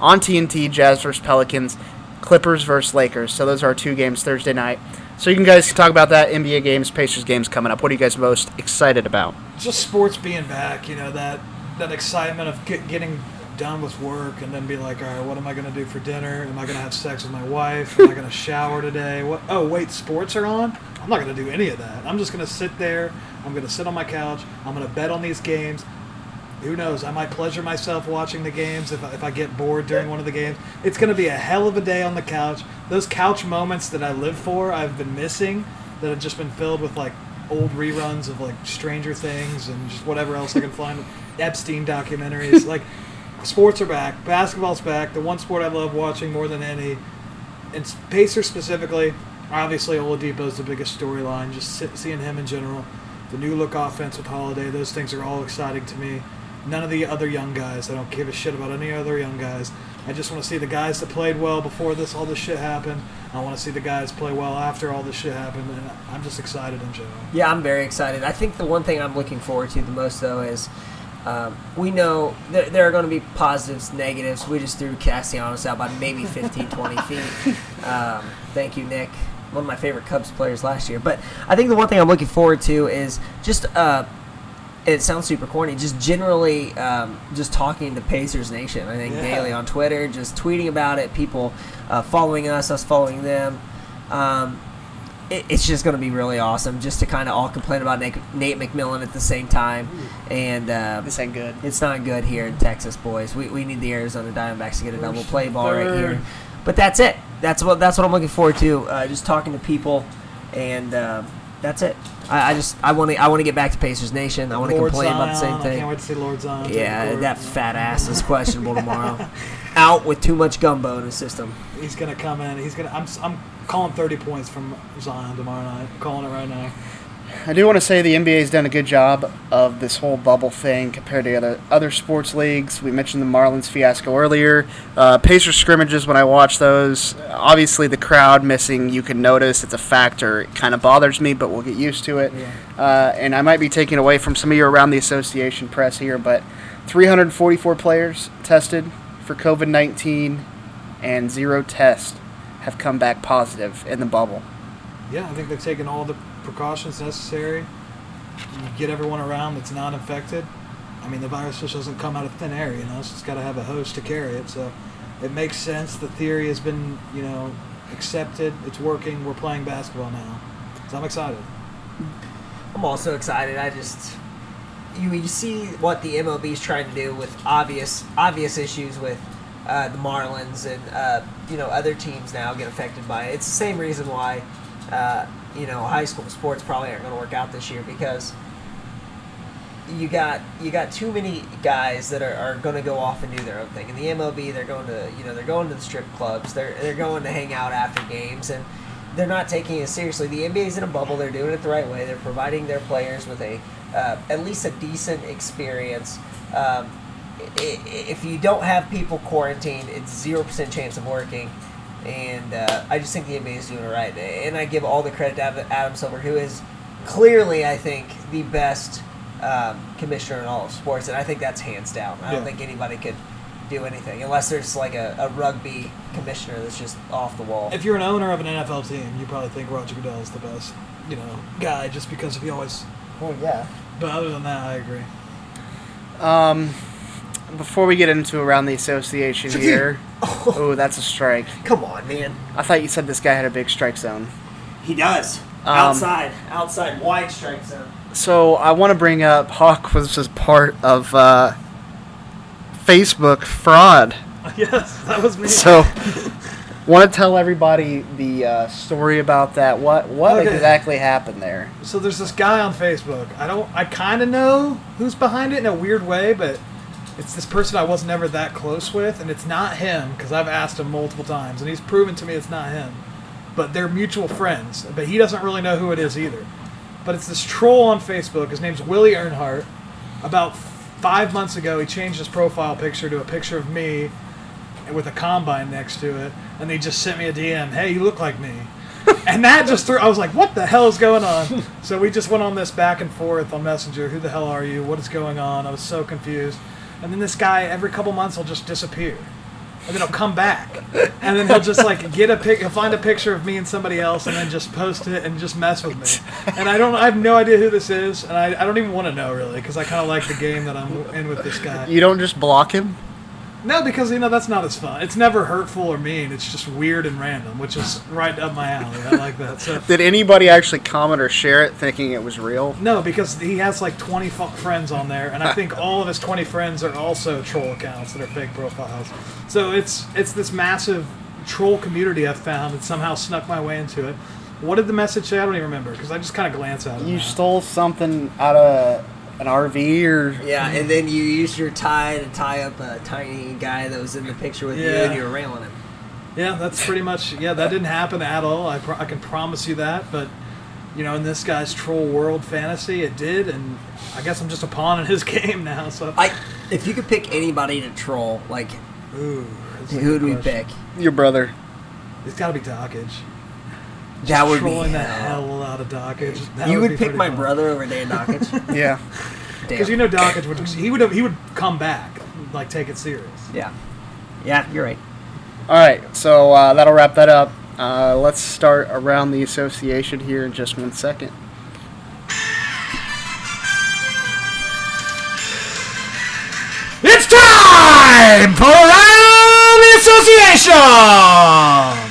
on TNT, Jazz versus Pelicans, Clippers versus Lakers. So those are our two games Thursday night. So you can guys talk about that NBA games, Pacers games coming up. What are you guys most excited about? just sports being back, you know, that that excitement of get, getting done with work and then be like, all right, what am I going to do for dinner? Am I going to have sex with my wife? Am I going to shower today? What? Oh, wait, sports are on? I'm not going to do any of that. I'm just going to sit there. I'm going to sit on my couch. I'm going to bet on these games. Who knows? I might pleasure myself watching the games if I, if I get bored during one of the games. It's going to be a hell of a day on the couch. Those couch moments that I live for, I've been missing, that have just been filled with like old reruns of like Stranger Things and just whatever else I can find. <laughs> Epstein documentaries. like sports are back. Basketball's back. The one sport I love watching more than any. And Pacers specifically. Obviously, Oladipo's the biggest storyline. Just seeing him in general. The new look offense with Holiday. Those things are all exciting to me. None of the other young guys. I don't give a shit about any other young guys. I just want to see the guys that played well before this all this shit happened. I want to see the guys play well after all this shit happened, and I'm just excited in general. Yeah, I'm very excited. I think the one thing I'm looking forward to the most though is um, we know there, there are going to be positives, negatives. We just threw Castellanos out by maybe 15, 20 <laughs> feet. Um, thank you, Nick. One of my favorite Cubs players last year. But I think the one thing I'm looking forward to is just uh, it sounds super corny. Just generally, um, just talking to Pacers Nation. I think yeah. daily on Twitter, just tweeting about it. People uh, following us, us following them. Um, it's just going to be really awesome, just to kind of all complain about Nate, Nate, McMillan at the same time. And uh, this ain't good. It's not good here in Texas, boys. We, we need the Arizona Diamondbacks to get a double play ball right here. But that's it. That's what that's what I'm looking forward to. Uh, just talking to people, and uh, that's it. I, I just I want to I want to get back to Pacers Nation. I want to complain Zion, about the same thing. I can't wait to see Lord Zion. Yeah, that fat ass is questionable <laughs> tomorrow. Out with too much gumbo in his system. He's gonna come in. He's gonna. I'm I'm calling 30 points from Zion tomorrow night. I'm calling it right now. I do want to say the NBA's done a good job of this whole bubble thing compared to other other sports leagues. We mentioned the Marlins fiasco earlier. Uh, Pacers scrimmages, when I watch those, obviously the crowd missing, you can notice it's a factor. It kind of bothers me, but we'll get used to it. Yeah. Uh, and I might be taking away from some of you around the association press here, but 344 players tested for COVID 19 and zero tests have come back positive in the bubble. Yeah, I think they've taken all the precautions necessary. You get everyone around that's not infected. I mean, the virus just doesn't come out of thin air, you know. So it's got to have a host to carry it. So it makes sense. The theory has been, you know, accepted. It's working. We're playing basketball now. So I'm excited. I'm also excited. I just you, you see what the MLB is trying to do with obvious obvious issues with uh, the Marlins and uh, you know other teams now get affected by it. It's the same reason why uh, you know, high school sports probably aren't going to work out this year because you got you got too many guys that are, are going to go off and do their own thing. In the MLB, they're going to you know they're going to the strip clubs. They're they're going to hang out after games and they're not taking it seriously. The NBA's in a bubble. They're doing it the right way. They're providing their players with a uh, at least a decent experience. Um, if you don't have people quarantined, it's zero percent chance of working and uh, I just think the NBA is doing it right. And I give all the credit to Adam Silver, who is clearly, I think, the best um, commissioner in all of sports, and I think that's hands down. I don't think anybody could do anything unless there's like a, a, rugby commissioner that's just off the wall. If you're an owner of an NFL team, you probably think Roger Goodell is the best, you know, guy just because he always. Well, yeah. But other than that, I agree. Um, before we get into around the association <laughs> here, <laughs> oh, that's a strike. Come on, man. I thought you said this guy had a big strike zone. He does. Um, outside, outside, wide strike zone. So I want to bring up Hawk was just part of uh, Facebook fraud. <laughs> Yes, that was me. So, want to tell everybody the uh, story about that? What what okay. exactly happened there? So there's this guy on Facebook. I don't. I kind of know who's behind it in a weird way, but it's this person I was never that close with, and it's not him because I've asked him multiple times, and he's proven to me it's not him. But they're mutual friends, but he doesn't really know who it is either. But it's this troll on Facebook. His name's Willie Earnhardt. About five months ago, he changed his profile picture to a picture of me with a combine next to it, and he just sent me a DM. Hey, you look like me. <laughs> and that just threw. I was like, "What the hell is going on?" so we just went on this back and forth on Messenger. Who the hell are you? What is going on? I was so confused and then this guy every couple months will just disappear. And then he'll come back. And then he'll just like get a pic he'll find a picture of me and somebody else and then just post it and just mess with me. And i don't i have no idea who this is and i, I don't even want to know really because i kind of like the game that i'm in with this guy. You don't just block him no, because you know that's not as fun. It's never hurtful or mean. It's just weird and random, which is right up my alley. I like that. So, did anybody actually comment or share it, thinking it was real? No, because he has like 20 fuck friends on there, and I think <laughs> all of his 20 friends are also troll accounts that are fake profiles. So it's it's this massive troll community I've found and somehow snuck my way into it. What did the message say? I don't even remember because I just kind of glance at it. You now. stole something out of an RV or Yeah, and then you used your tie to tie up a tiny guy that was in the picture with you, and you were railing him. Yeah, that's pretty much. Yeah, that didn't happen at all. I, pro- I can promise you that. But you know, in this guy's troll world fantasy, it did, and I guess I'm just a pawn in his <laughs> game now. So, I, if you could pick anybody to troll, like ooh, who would we pick? your brother. It's got to be Dockage. That would be trolling the hell. hell out of Dockage. That You would would pick my fun. brother over Dan Dockage. <laughs> Yeah. because you know Dockage would he would he would come back like take it serious. Yeah, yeah, you're right. All right, so uh, that'll wrap that up. Uh, let's start around the association here in just one second. It's time for Around the Association!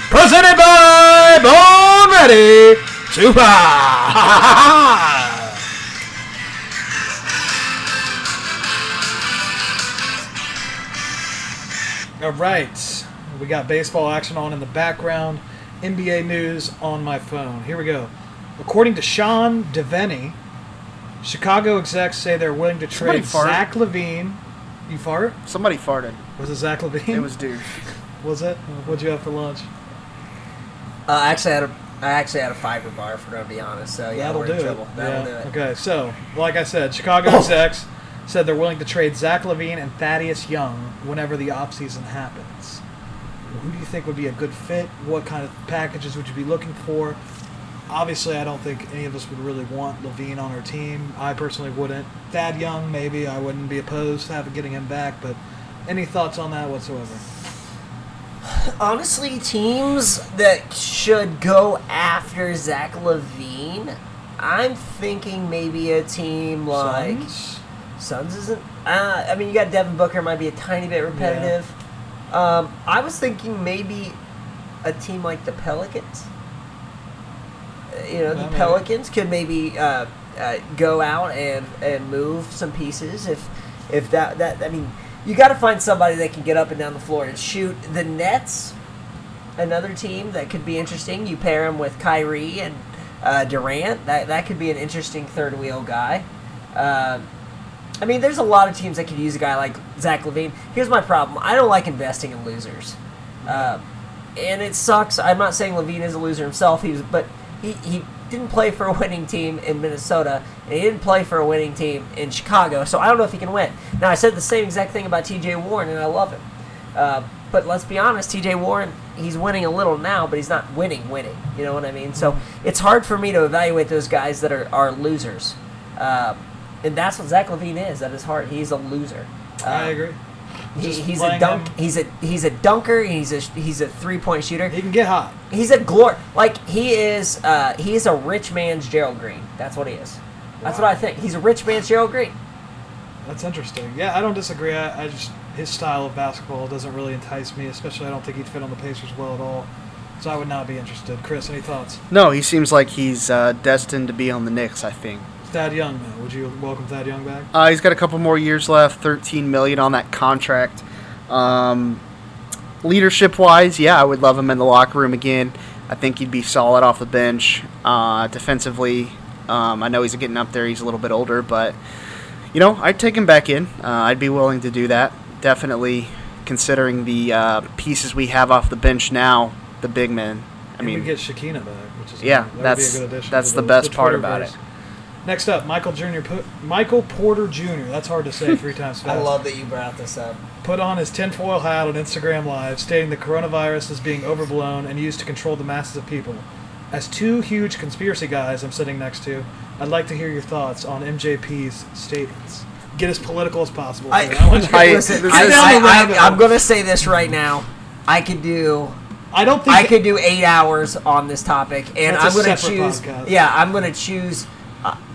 Presented by Bone Ready Super! All right, we got baseball action on in the background, NBA news on my phone. Here we go. According to Sean Deveney, Chicago execs say they're willing to Somebody trade fart. Zach LaVine. You fart? Somebody farted. Was it Zach LaVine? It was dude. Was it? What'd you have for lunch? Uh, I actually had a, I actually had a fiber bar for to be honest. So yeah, That'll we're do in trouble. it. That'll yeah. do it. Okay, so like I said, Chicago oh. execs said they're willing to trade Zach LaVine and Thaddeus Young whenever the offseason happens. Who do you think would be a good fit? What kind of packages would you be looking for? Obviously, I don't think any of us would really want LaVine on our team. I personally wouldn't. Thad Young, maybe I wouldn't be opposed to having getting him back, but any thoughts on that whatsoever? Honestly, teams that should go after Zach LaVine, I'm thinking maybe a team like Suns? Suns isn't. Uh, I mean, you got Devin Booker, might be a tiny bit repetitive. Um, I was thinking maybe a team like the Pelicans. Uh, You know, Yeah, the maybe. Pelicans could maybe uh, uh, go out and, and move some pieces if if that that I mean, you got to find somebody that can get up and down the floor and shoot. The Nets, another team that could be interesting. You pair him with Kyrie and uh, Durant. That that could be an interesting third wheel guy. Um I mean, there's a lot of teams that could use a guy like Zach LaVine. Here's my problem: I don't like investing in losers, uh, and it sucks. I'm not saying LaVine is a loser himself. He was, but he, he didn't play for a winning team in Minnesota, and he didn't play for a winning team in Chicago. So I don't know if he can win. Now I said the same exact thing about T.J. Warren, and I love him. Uh, but let's be honest, T.J. Warren, he's winning a little now, but he's not winning, winning. You know what I mean? So it's hard for me to evaluate those guys that are, are losers. Uh, and that's what Zach LaVine is at his heart. He's a loser. I Um, agree. He, he's a playing dunk. him- He's a he's a dunker. He's a he's a three point shooter. He can get hot. He's a glor like he is. Uh, he is a rich man's Gerald Green. That's what he is. That's what I think. He's a rich man's Gerald Green. That's interesting. Yeah, I don't disagree. I, I just his style of basketball doesn't really entice me, especially I don't think he'd fit on the Pacers well at all. So I would not be interested. Chris, any thoughts? No, he seems like he's uh, destined to be on the Knicks. I think. Thad Young, though. Would you welcome Thad Young back? Uh, he's got a couple more years left, 13 million on that contract. Um, leadership wise, yeah, I would love him in the locker room again. I think he'd be solid off the bench. Uh, defensively, um, I know he's getting up there. He's a little bit older, but you know, I'd take him back in. Uh, I'd be willing to do that. Definitely, considering the uh, pieces we have off the bench now, the big men. I and mean, we get Shakina back, which is Yeah, that that's- be a good addition. that's to the best part about it. Next up, Michael Jr. Put, Michael Porter Jr. That's hard to say three <laughs> times fast. I love that you brought this up. put on his tinfoil hat on Instagram Live, stating the coronavirus is being overblown and used to control the masses of people. As two huge conspiracy guys I'm sitting next to, I'd like to hear your thoughts on MJP's statements. Get as political as possible. I, I, I, I, I, I, I'm gonna say this right now. I could do. I don't think I could do eight hours on this topic, and That's a I'm gonna choose. podcast. Yeah, I'm gonna choose uh,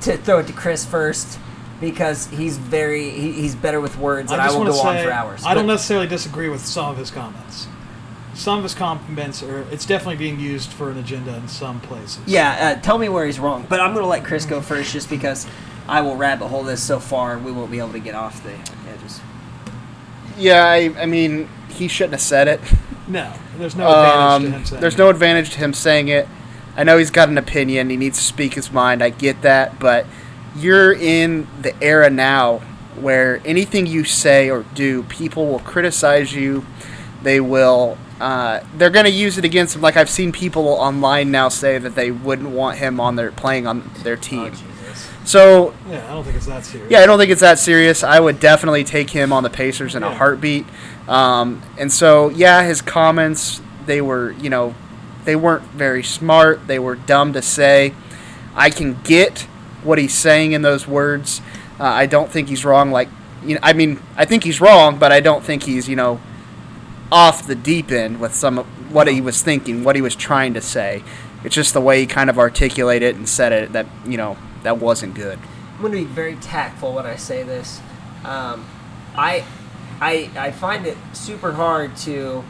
to throw it to Chris first because he's very he, he's better with words, and I, just will go to on for hours. I don't necessarily disagree with some of his comments. Some of his comments are it's definitely being used for an agenda in some places. Yeah, uh, tell me where he's wrong. But I'm going to let Chris go first just because I will rabbit hole this so far we won't be able to get off the edges. yeah, I, I mean, he shouldn't have said it. No, there's no advantage to him Um, saying there's it. no advantage to him saying it. I know he's got an opinion. He needs to speak his mind. I get that, but you're in the era now where anything you say or do, people will criticize you. They will. Uh, they're going to use it against him. Like I've seen people online now say that they wouldn't want him on their playing on their team. so Yeah, I don't think it's that serious. yeah, I don't think it's that serious. I would definitely take him on the Pacers in a heartbeat. Um, and so, yeah, his comments they were, you know, they weren't very smart. They were dumb to say. I can get what he's saying in those words. Uh, I don't think he's wrong. Like, you know, I mean, I think he's wrong, but I don't think he's, you know, off the deep end with some what he was thinking, what he was trying to say. It's just the way he kind of articulated it and said it that, you know, that wasn't good. I'm going to be very tactful when I say this. Um, I, I, I find it super hard to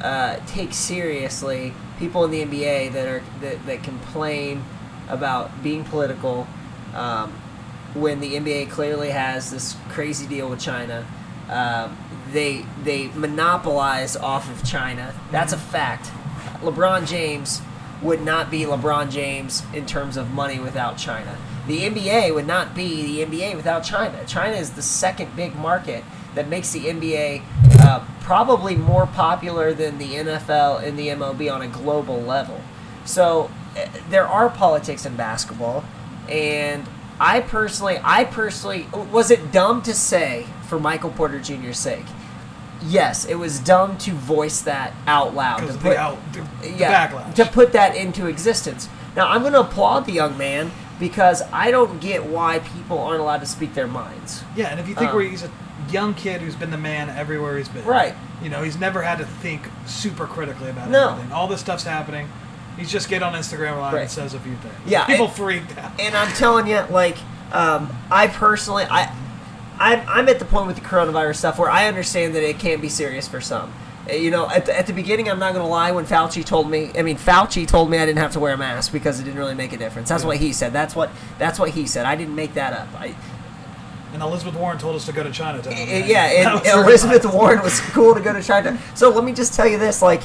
uh, take seriously people in the NBA that are that, that complain about being political um, when the NBA clearly has this crazy deal with China. Um, they they monopolize off of China. That's a fact. LeBron James would not be LeBron James in terms of money without China. The NBA would not be the NBA without China. China is the second big market that makes the NBA uh, probably more popular than the NFL and the MLB on a global level. So uh, there are politics in basketball, and I personally, I personally, was it dumb to say for Michael Porter Jr.'s sake? Yes, it was dumb to voice that out loud. To put, the, out, the, the yeah, backlash. to put that into existence. Now, I'm going to applaud the young man because I don't get why people aren't allowed to speak their minds. yeah, and if you think Um, where he's a young kid who's been the man everywhere he's been. Right. You know, he's never had to think super critically about No. everything. All this stuff's happening. He's just get on Instagram Live Right. and says a few things. Yeah, People and- freaked out. And I'm telling you, like, um, I personally, I, I'm, I'm at the point with the coronavirus stuff where I understand that it can be serious for some. Uh, You know, at the, at the beginning, I'm not going to lie. When Fauci told me, I mean, Fauci told me I didn't have to wear a mask because it didn't really make a difference. That's what he said. That's what that's what he said. I didn't make that up. I, And Elizabeth Warren told us to go to Chinatown. Right? yeah, and Elizabeth. Warren was cool to go to China. So let me just tell you this: like,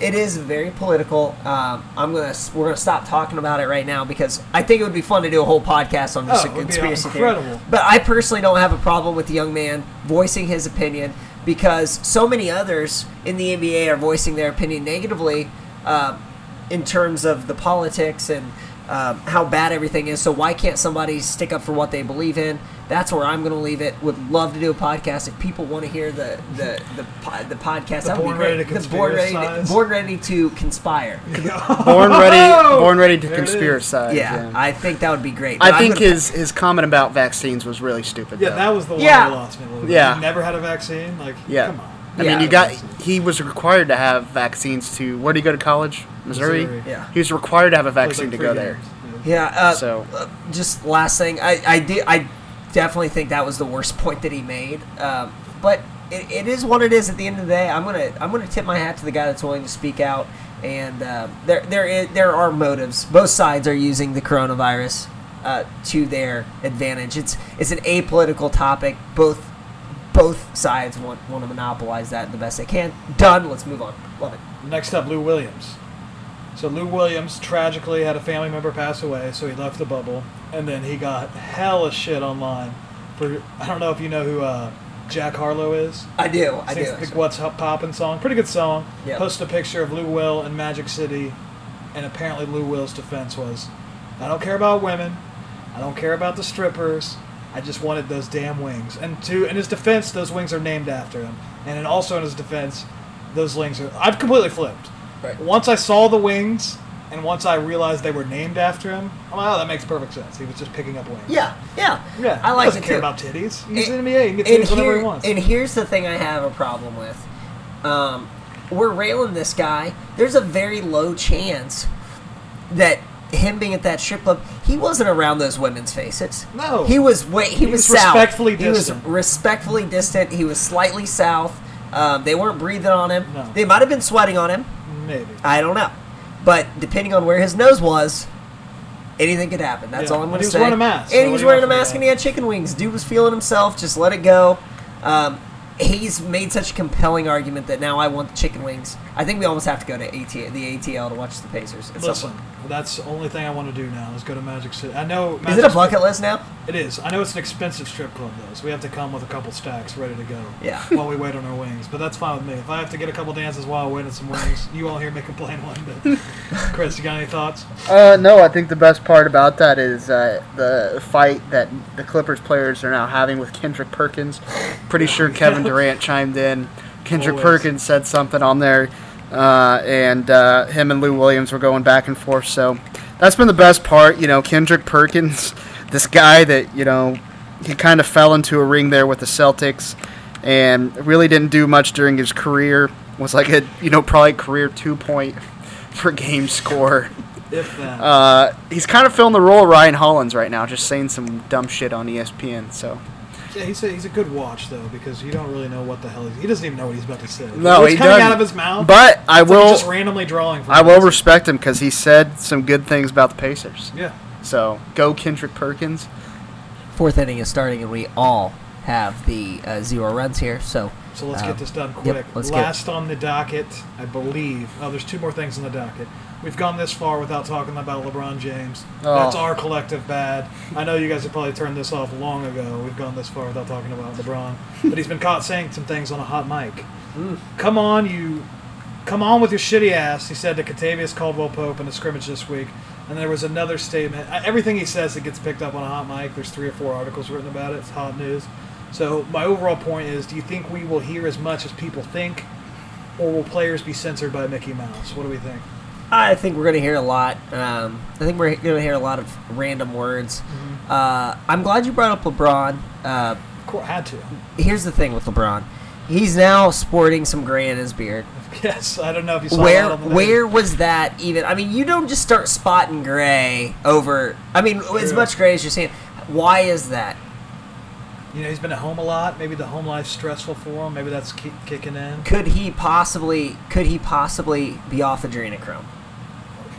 it is very political. Um, I'm gonna we're gonna stop talking about it right now because I think it would be fun to do a whole podcast on just Oh, a conspiracy incredible. theory. But I personally don't have a problem with the young man voicing his opinion because so many others in the NBA are voicing their opinion negatively uh, in terms of the politics and um, how bad everything is. So why can't somebody stick up for what they believe in? That's where I'm going to leave it. Would love to do a podcast if people want to hear the the the, po- the podcast. The that would Born be great. Ready to the born ready, to, Conspiracize. born ready to conspire. <laughs> Born ready, born ready to There conspiracize. Yeah, I think that would be great. I But I'm think gonna- his his comment about vaccines was really stupid. Yeah, though. that was the one Yeah. that lost me a little bit. Yeah. He never had a vaccine. Like, Yeah. come on. I Yeah. mean, you got he was required to have vaccines to. Where did he go to college? Missouri. Missouri. Yeah. He was required to have a vaccine like to three go there. Yeah. Uh, So- uh, just last thing, I I did I definitely think that was the worst <laughs> point that he made. Um, but it, it is what it is. At the end of the day, I'm gonna I'm gonna tip my hat to the guy that's willing to speak out. And um, there there is, there are motives. Both sides are using the coronavirus uh, to their advantage. It's it's an apolitical topic. Both both sides want want to monopolize that the best they can. Done. Let's move on. Love it. Next up, Lou Williams. So Lou Williams tragically had a family member pass away, so he left the bubble, and then he got hella shit online. For I don't know if you know who uh, Jack Harlow is. I do. I Sings do. the What's Up Poppin' song. Pretty good song. Yep. Posted a picture of Lou Will in Magic City, and apparently Lou Will's defense was, I don't care about women, I don't care about the strippers, I just wanted those damn wings. And to in his defense, those wings are named after him. And then also in his defense, those wings are. I've completely flipped. Right. Once I saw the wings, and once I realized they were named after him, I'm like, oh, that makes perfect sense. He was just picking up wings. Yeah. Yeah. Yeah. I he like doesn't it care too. about titties. He's And- in the NBA. He can get titties whenever here- he wants. And here's the thing I have a problem with. Um, we're railing this guy. There's a very low chance that him being at that strip club, he wasn't around those women's faces. No. he was. Wait, he, He was, was south. respectfully He was distant. respectfully distant. He was slightly south. Um, they weren't breathing on him. No. They might have been sweating on him. Maybe. I don't know. But depending on where his nose was, anything could happen. That's Yeah. all I'm going to he was say. wearing a mask, And so he was what do you wearing a mask and he had chicken wings. Dude was feeling himself. Just let it go. Um, he's made such a compelling argument that now I want the chicken wings. I think we almost have to go to AT, the ATL to watch the Pacers. at some Listen, point. that's the only thing I want to do now is go to Magic City. I know. Is it a bucket list now? It is. I know it's an expensive strip club though, so we have to come with a couple stacks ready to go. Yeah. <laughs> While we wait on our wings, but that's fine with me. If I have to get a couple dances while waiting some wings, <laughs> you all hear me complain one bit. Chris, you got any thoughts? Uh, no, I think the best part about that is uh, the fight that the Clippers players are now having with Kendrick Perkins. Pretty sure <laughs> Kevin Durant chimed in. Kendrick Always. Perkins said something on there, uh, and uh, him and Lou Williams were going back and forth. So that's been the best part. You know, Kendrick Perkins, <laughs> this guy that you know he kind of fell into a ring there with the Celtics, and really didn't do much during his career. Was like a you know probably career two point <laughs> per game score. If that. Uh, he's kind of filling the role of Ryan Hollins right now, just saying some dumb shit on ESPN. So yeah, he's a, he's a good watch though because you don't really know what the hell he's, he doesn't even know what he's about to say. No, What's he coming doesn't. out of his mouth. But I it's like will- he's just randomly drawing. From I will this. respect him because he said some good things about the Pacers. Yeah. So go Kendrick Perkins. Fourth inning is starting, and we all have the uh, zero runs here. So, So let's uh, get this done yep, quick. let's get- Last on the docket, I believe. Oh, there's two more things on the docket. We've gone this far without talking about LeBron James. Oh. That's our collective bad. I know you guys have probably turned this off long ago. We've gone this far without talking about LeBron, <laughs> but he's been caught saying some things on a hot mic. Mm. Come on, you. Come on with your shitty ass, he said to Kentavious Caldwell Pope in a scrimmage this week. And there was another statement. Everything he says that gets picked up on a hot mic, there's three or four articles written about it. It's hot news. So, my overall point is do you think we will hear as much as people think, or will players be censored by Mickey Mouse? What do we think? I think we're going to hear a lot. Um, I think we're going to hear a lot of random words. Uh, I'm glad you brought up LeBron. Uh, Had to. here's the thing with LeBron. He's now sporting some gray in his beard. <laughs> Yes, I don't know if you saw Where that on the news. where was that even? I mean, you don't just start spotting gray over. I mean, as much gray as you're seeing. Why is that? You know, he's been at home a lot. Maybe the home life's stressful for him. Maybe that's ki- kicking in. Could he possibly? Could he possibly be off adrenochrome?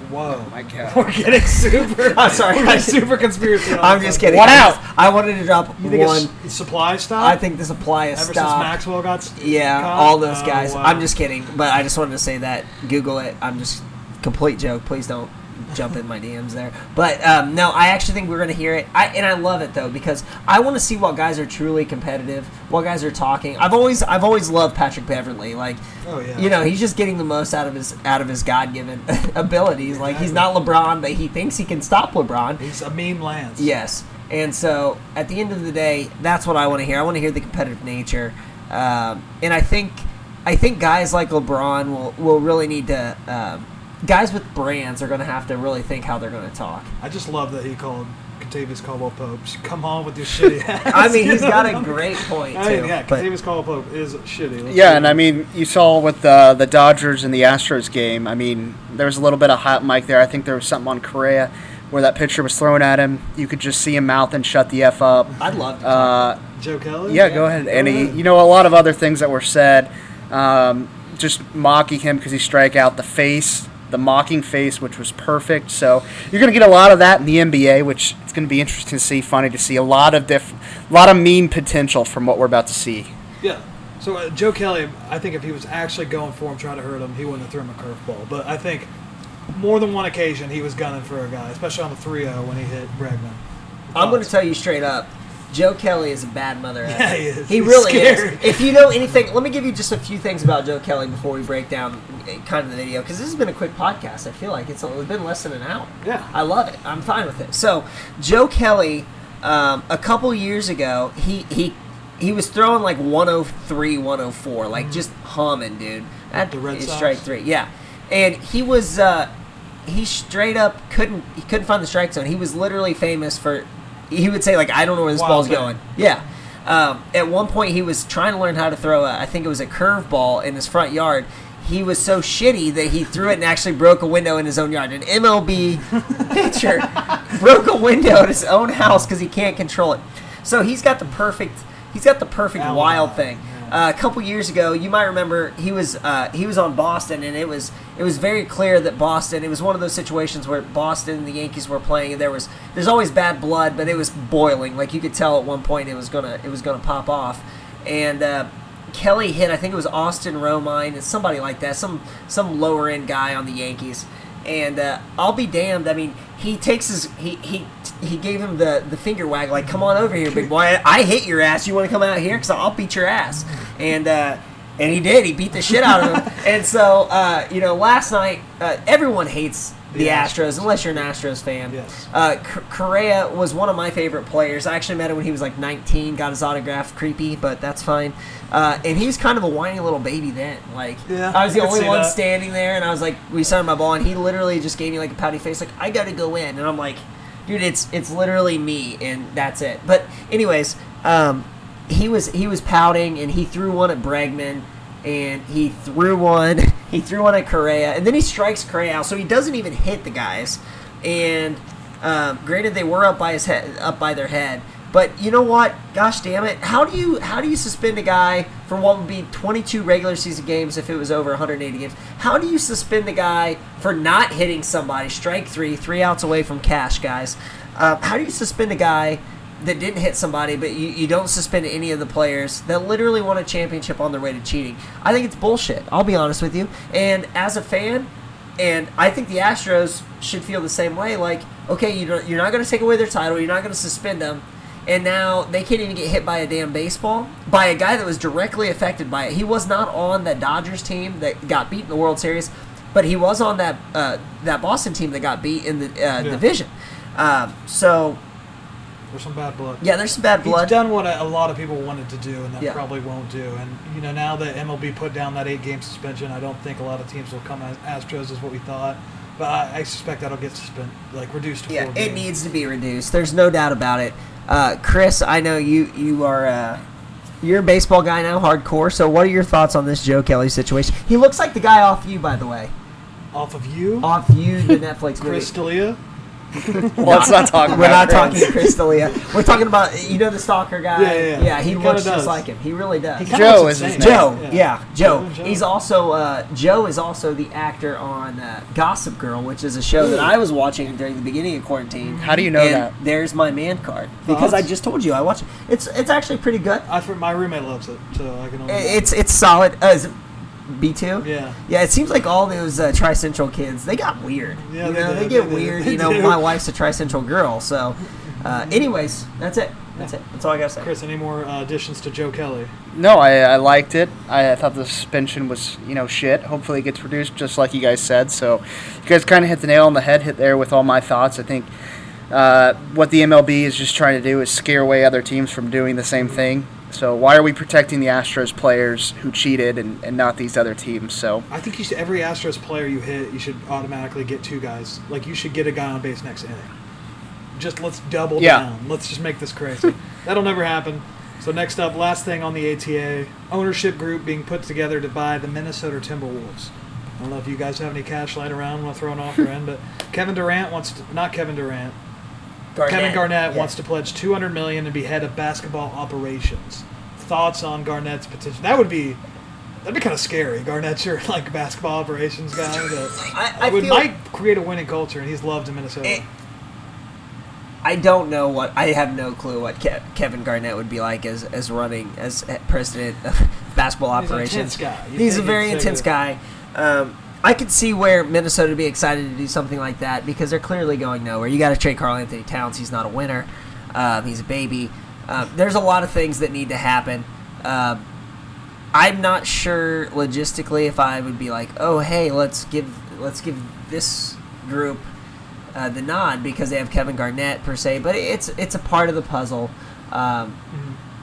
Whoa. Oh my God. <laughs> We're getting super. <laughs> I'm sorry. We're getting super conspiracy. I'm just one. kidding. What I out? I wanted to drop You think one. it's supply stop? I think the supply is Ever since. Maxwell got. s- Yeah, caught? all those Oh, guys. wow. I'm just kidding, but I just wanted to say that. Google it. I'm just complete joke. Please don't jump in my DMs there. But um, no, I actually think we're going to hear it. I, and I love it though because I want to see what guys are truly competitive, what guys are talking. I've always I've always loved Patrick Beverley. Like, Oh, yeah. you know, he's just getting the most out of his out of his God given <laughs> abilities. Like he's not LeBron, but he thinks he can stop LeBron. He's a meme Lance. Yes. And so at the end of the day, that's what I want to hear. I want to hear the competitive nature. Um, and I think I think guys like LeBron will, will really need to. Um, guys with brands are going to have to really think how they're going to talk. I just love that he called Kentavious Caldwell Pope. Come on with your shitty <laughs> ass. I mean, he's got a <laughs> great point I mean, too. yeah, but Kentavious Caldwell Pope is shitty. Let's Yeah, and I mean, you saw with the the Dodgers and the Astros game. I mean, there was a little bit of hot mic there. I think there was something on Correa where that pitcher was thrown at him. You could just see him mouth and shut the f up. I'd love to. Uh, Joe Kelly. yeah, go ahead. And he, you know, a lot of other things that were said, um, just mocking him because he strike out the face, the mocking face, which was perfect. So you're going to get a lot of that in the NBA, which it's going to be interesting to see. Funny to see a lot of diff, a lot of mean potential from what we're about to see. Yeah. So uh, Joe Kelly, I think if he was actually going for him, trying to hurt him, he wouldn't have thrown him a curveball. But I think more than one occasion he was gunning for a guy, especially on the 3-0 when he hit Bregman. I'm going to tell you straight up. Joe Kelly is a bad mother. Yeah, he is. He really is. If you know anything, let me give you just a few things about Joe Kelly before we break down eh, kind of the video because this has been a quick podcast. I feel like it's, it's been less than an hour. Yeah. I love it. I'm fine with it. So, Joe Kelly, um, a couple years ago, he he he was throwing like 103, 104, like just humming, dude. That The Red Sox? strike three. Yeah, and he was uh, he straight up couldn't he couldn't find the strike zone. He was literally famous for he would say like I don't know where this Wild ball's going. Yeah. Um, at one point, he was trying to learn how to throw a, I think it was a curveball in his front yard. He was so shitty that he threw it and actually broke a window in his own yard. An MLB <laughs> pitcher broke a window in his own house because he can't control it. So he's got the perfect, he's got the perfect wild thing. Uh, a couple years ago, you might remember he was uh, he was on Boston, and it was it was very clear that Boston. It was one of those situations where Boston and the Yankees were playing, and there was there's always bad blood, but it was boiling. Like you could tell at one point it was gonna it was gonna pop off. And uh, Kelly hit. I think it was Austin Romine, and somebody like that, some some lower end guy on the Yankees. And uh, I'll be damned. I mean, he takes his he he he gave him the the finger wag like, "Come on over here, big boy. I hit your ass. You want to come out here? Cause I'll beat your ass." And uh, and he did. He beat the shit out of him. <laughs> and so uh, you know, last night uh, everyone hates the, The Astros, Astros. unless you're an Astros fan. Yes. Uh, C- Correa was one of my favorite players. I actually met him when he was like 19. Got his autograph. Creepy, but that's fine. Uh, and he was kind of a whiny little baby then. Like Yeah, I was the I only one that. standing there, and I was like, we signed my ball, and he literally just gave me like a pouty face, like I got to go in, and I'm like, dude, it's it's literally me, and that's it. But anyways, um, he was he was pouting, and he threw one at Bregman, and he threw one <laughs> he threw one at Correa, and then he strikes Correa out, so he doesn't even hit the guys. And um, granted, they were up by his head, up by their head. But you know what? Gosh damn it! How do you how do you suspend a guy for what would be 22 regular season games if it was over 180 games? How do you suspend a guy for not hitting somebody? Strike three, three outs away from cash, guys. Uh, how do you suspend a guy that didn't hit somebody, but you, you don't suspend any of the players that literally won a championship on their way to cheating? I think it's bullshit. I'll be honest with you. And as a fan, and I think the Astros should feel the same way. Like, okay, you don't, you're not going to take away their title. You're not going to suspend them. And now they can't even get hit by a damn baseball by a guy that was directly affected by it. He was not on that Dodgers team that got beat in the World Series, but he was on that uh, that Boston team that got beat in the uh, division. Um, so There's some bad blood. yeah, there's some bad blood. He's done what a, a lot of people wanted to do, and that Yeah. probably won't do. And you know, now that MLB put down that eight-game suspension, I don't think a lot of teams will come as Astros as what we thought. But I, I suspect that'll get suspended, like reduced to Yeah, it games. needs to be reduced. There's no doubt about it. Uh, Chris, I know you you are uh, you're a baseball guy now, hardcore. So, what are your thoughts on this Joe Kelly situation? He looks like the guy off you, by the way. off of you, Off you, the <laughs> Netflix movie. Chris D'Elia. <laughs> Well, let's not talk We're not Chris. talking Chris D'Elia. We're talking about you know the stalker guy. Yeah, yeah, yeah. he, He kinda looks just does. like him. He really does. He kinda Joe is his name. Joe, yeah, Joe. Joe. He's also uh, Joe is also the actor on uh, Gossip Girl, which is a show that I was watching during the beginning of quarantine. How do you know and that? There's my man card because I just told you I watch it. It's it's actually pretty good. I my roommate loves it, so I can only. It's it's solid. Uh, is it B two? Yeah. Yeah, it seems like all those uh, Tri Central kids they got weird. Yeah, you they know, did, they get they weird. they you know, do. my wife's a Tri Central girl, so. Uh, <laughs> anyways, that's it. That's it. That's all I gotta say. Chris, any more uh, additions to Joe Kelly? No, I, I liked it. I, I thought the suspension was, you know, shit. Hopefully it gets reduced, just like you guys said. So, you guys kind of hit the nail on the head, hit there with all my thoughts. I think uh, what the MLB is just trying to do is scare away other teams from doing the same thing. So, why are we protecting the Astros players who cheated and, and not these other teams? So, I think you should, every Astros player you hit, you should automatically get two guys. Like you should get a guy on base next inning. Just let's double Yeah. down. Let's just make this crazy. <laughs> That'll never happen. So next up, last thing on the ATA, ownership group being put together to buy the Minnesota Timberwolves. I don't know if you guys have any cash lying around. Want to throw an offer in, but Kevin Durant wants to, not Kevin Durant. Kevin Garnett Yeah. wants to pledge 200 million and be head of basketball operations. Thoughts on Garnett's potential? That would be that'd be kind of scary. Garnett's your <laughs> like basketball operations guy. That I, I would might create a winning culture, and he's loved in Minnesota. It- I don't know what I have no clue what Ke- Kevin Garnett would be like as as running as president of <laughs> basketball operations. He's an intense guy. He's a very intense guy. Um, I could see where Minnesota would be excited to do something like that because they're clearly going nowhere. You got to trade Karl Anthony Towns. He's not a winner. Um, he's a baby. Um, there's a lot of things that need to happen. Um, I'm not sure logistically if I would be like, oh hey, let's give let's give this group uh, the nod because they have Kevin Garnett per se, but it's it's a part of the puzzle, um,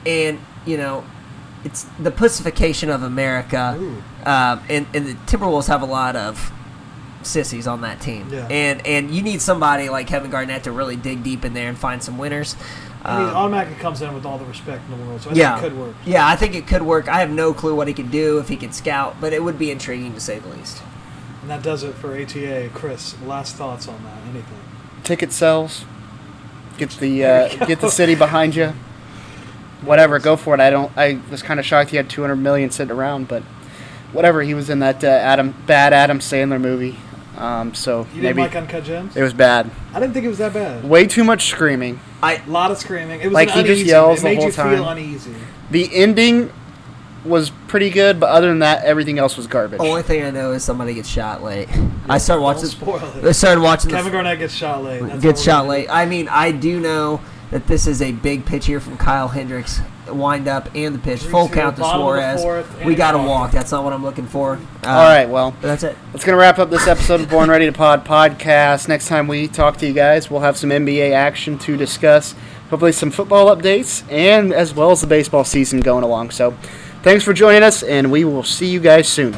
and you know, it's the pussification of America, Ooh. Um, and and the Timberwolves have a lot of sissies on that team, Yeah. and and you need somebody like Kevin Garnett to really dig deep in there and find some winners. And he Um, automatically comes in with all the respect in the world, so I yeah, it could work. Yeah, I think it could work. I have no clue what he could do if he could scout, but it would be intriguing to say the least. And that does it for ATA. Chris, last thoughts on that? Anything? ticket sales, get the uh, get the city behind you. <laughs> Whatever, go for it. I don't. I was kind of shocked he had 200 million sitting around, but whatever. He was in that uh, Adam bad Adam Sandler movie, um, so You didn't maybe like Uncut Gems? it was bad. I didn't think it was that bad. Way too much screaming. A lot of screaming. It was Like, an he just uneasy- yells it the made whole you time. feel uneasy. The ending was pretty good, but other than that, everything else was garbage. Only thing I know is somebody gets shot late. I started watching. Don't spoil it. I started watching. Kevin this, Garnett gets shot late. That's gets shot late. I mean, I do know that this is a big pitch here from Kyle Hendricks. Wind up and the pitch, Three, full two, count to bottom of the Suarez. fourth, and We got to walk. walk. That's not what I'm looking for. Uh, All right, well, that's it. that's going to wrap up this episode of Born Ready to Pod podcast. Next time we talk to you guys, we'll have some NBA action to discuss, hopefully some football updates, and as well as the baseball season going along. So thanks for joining us, and we will see you guys soon.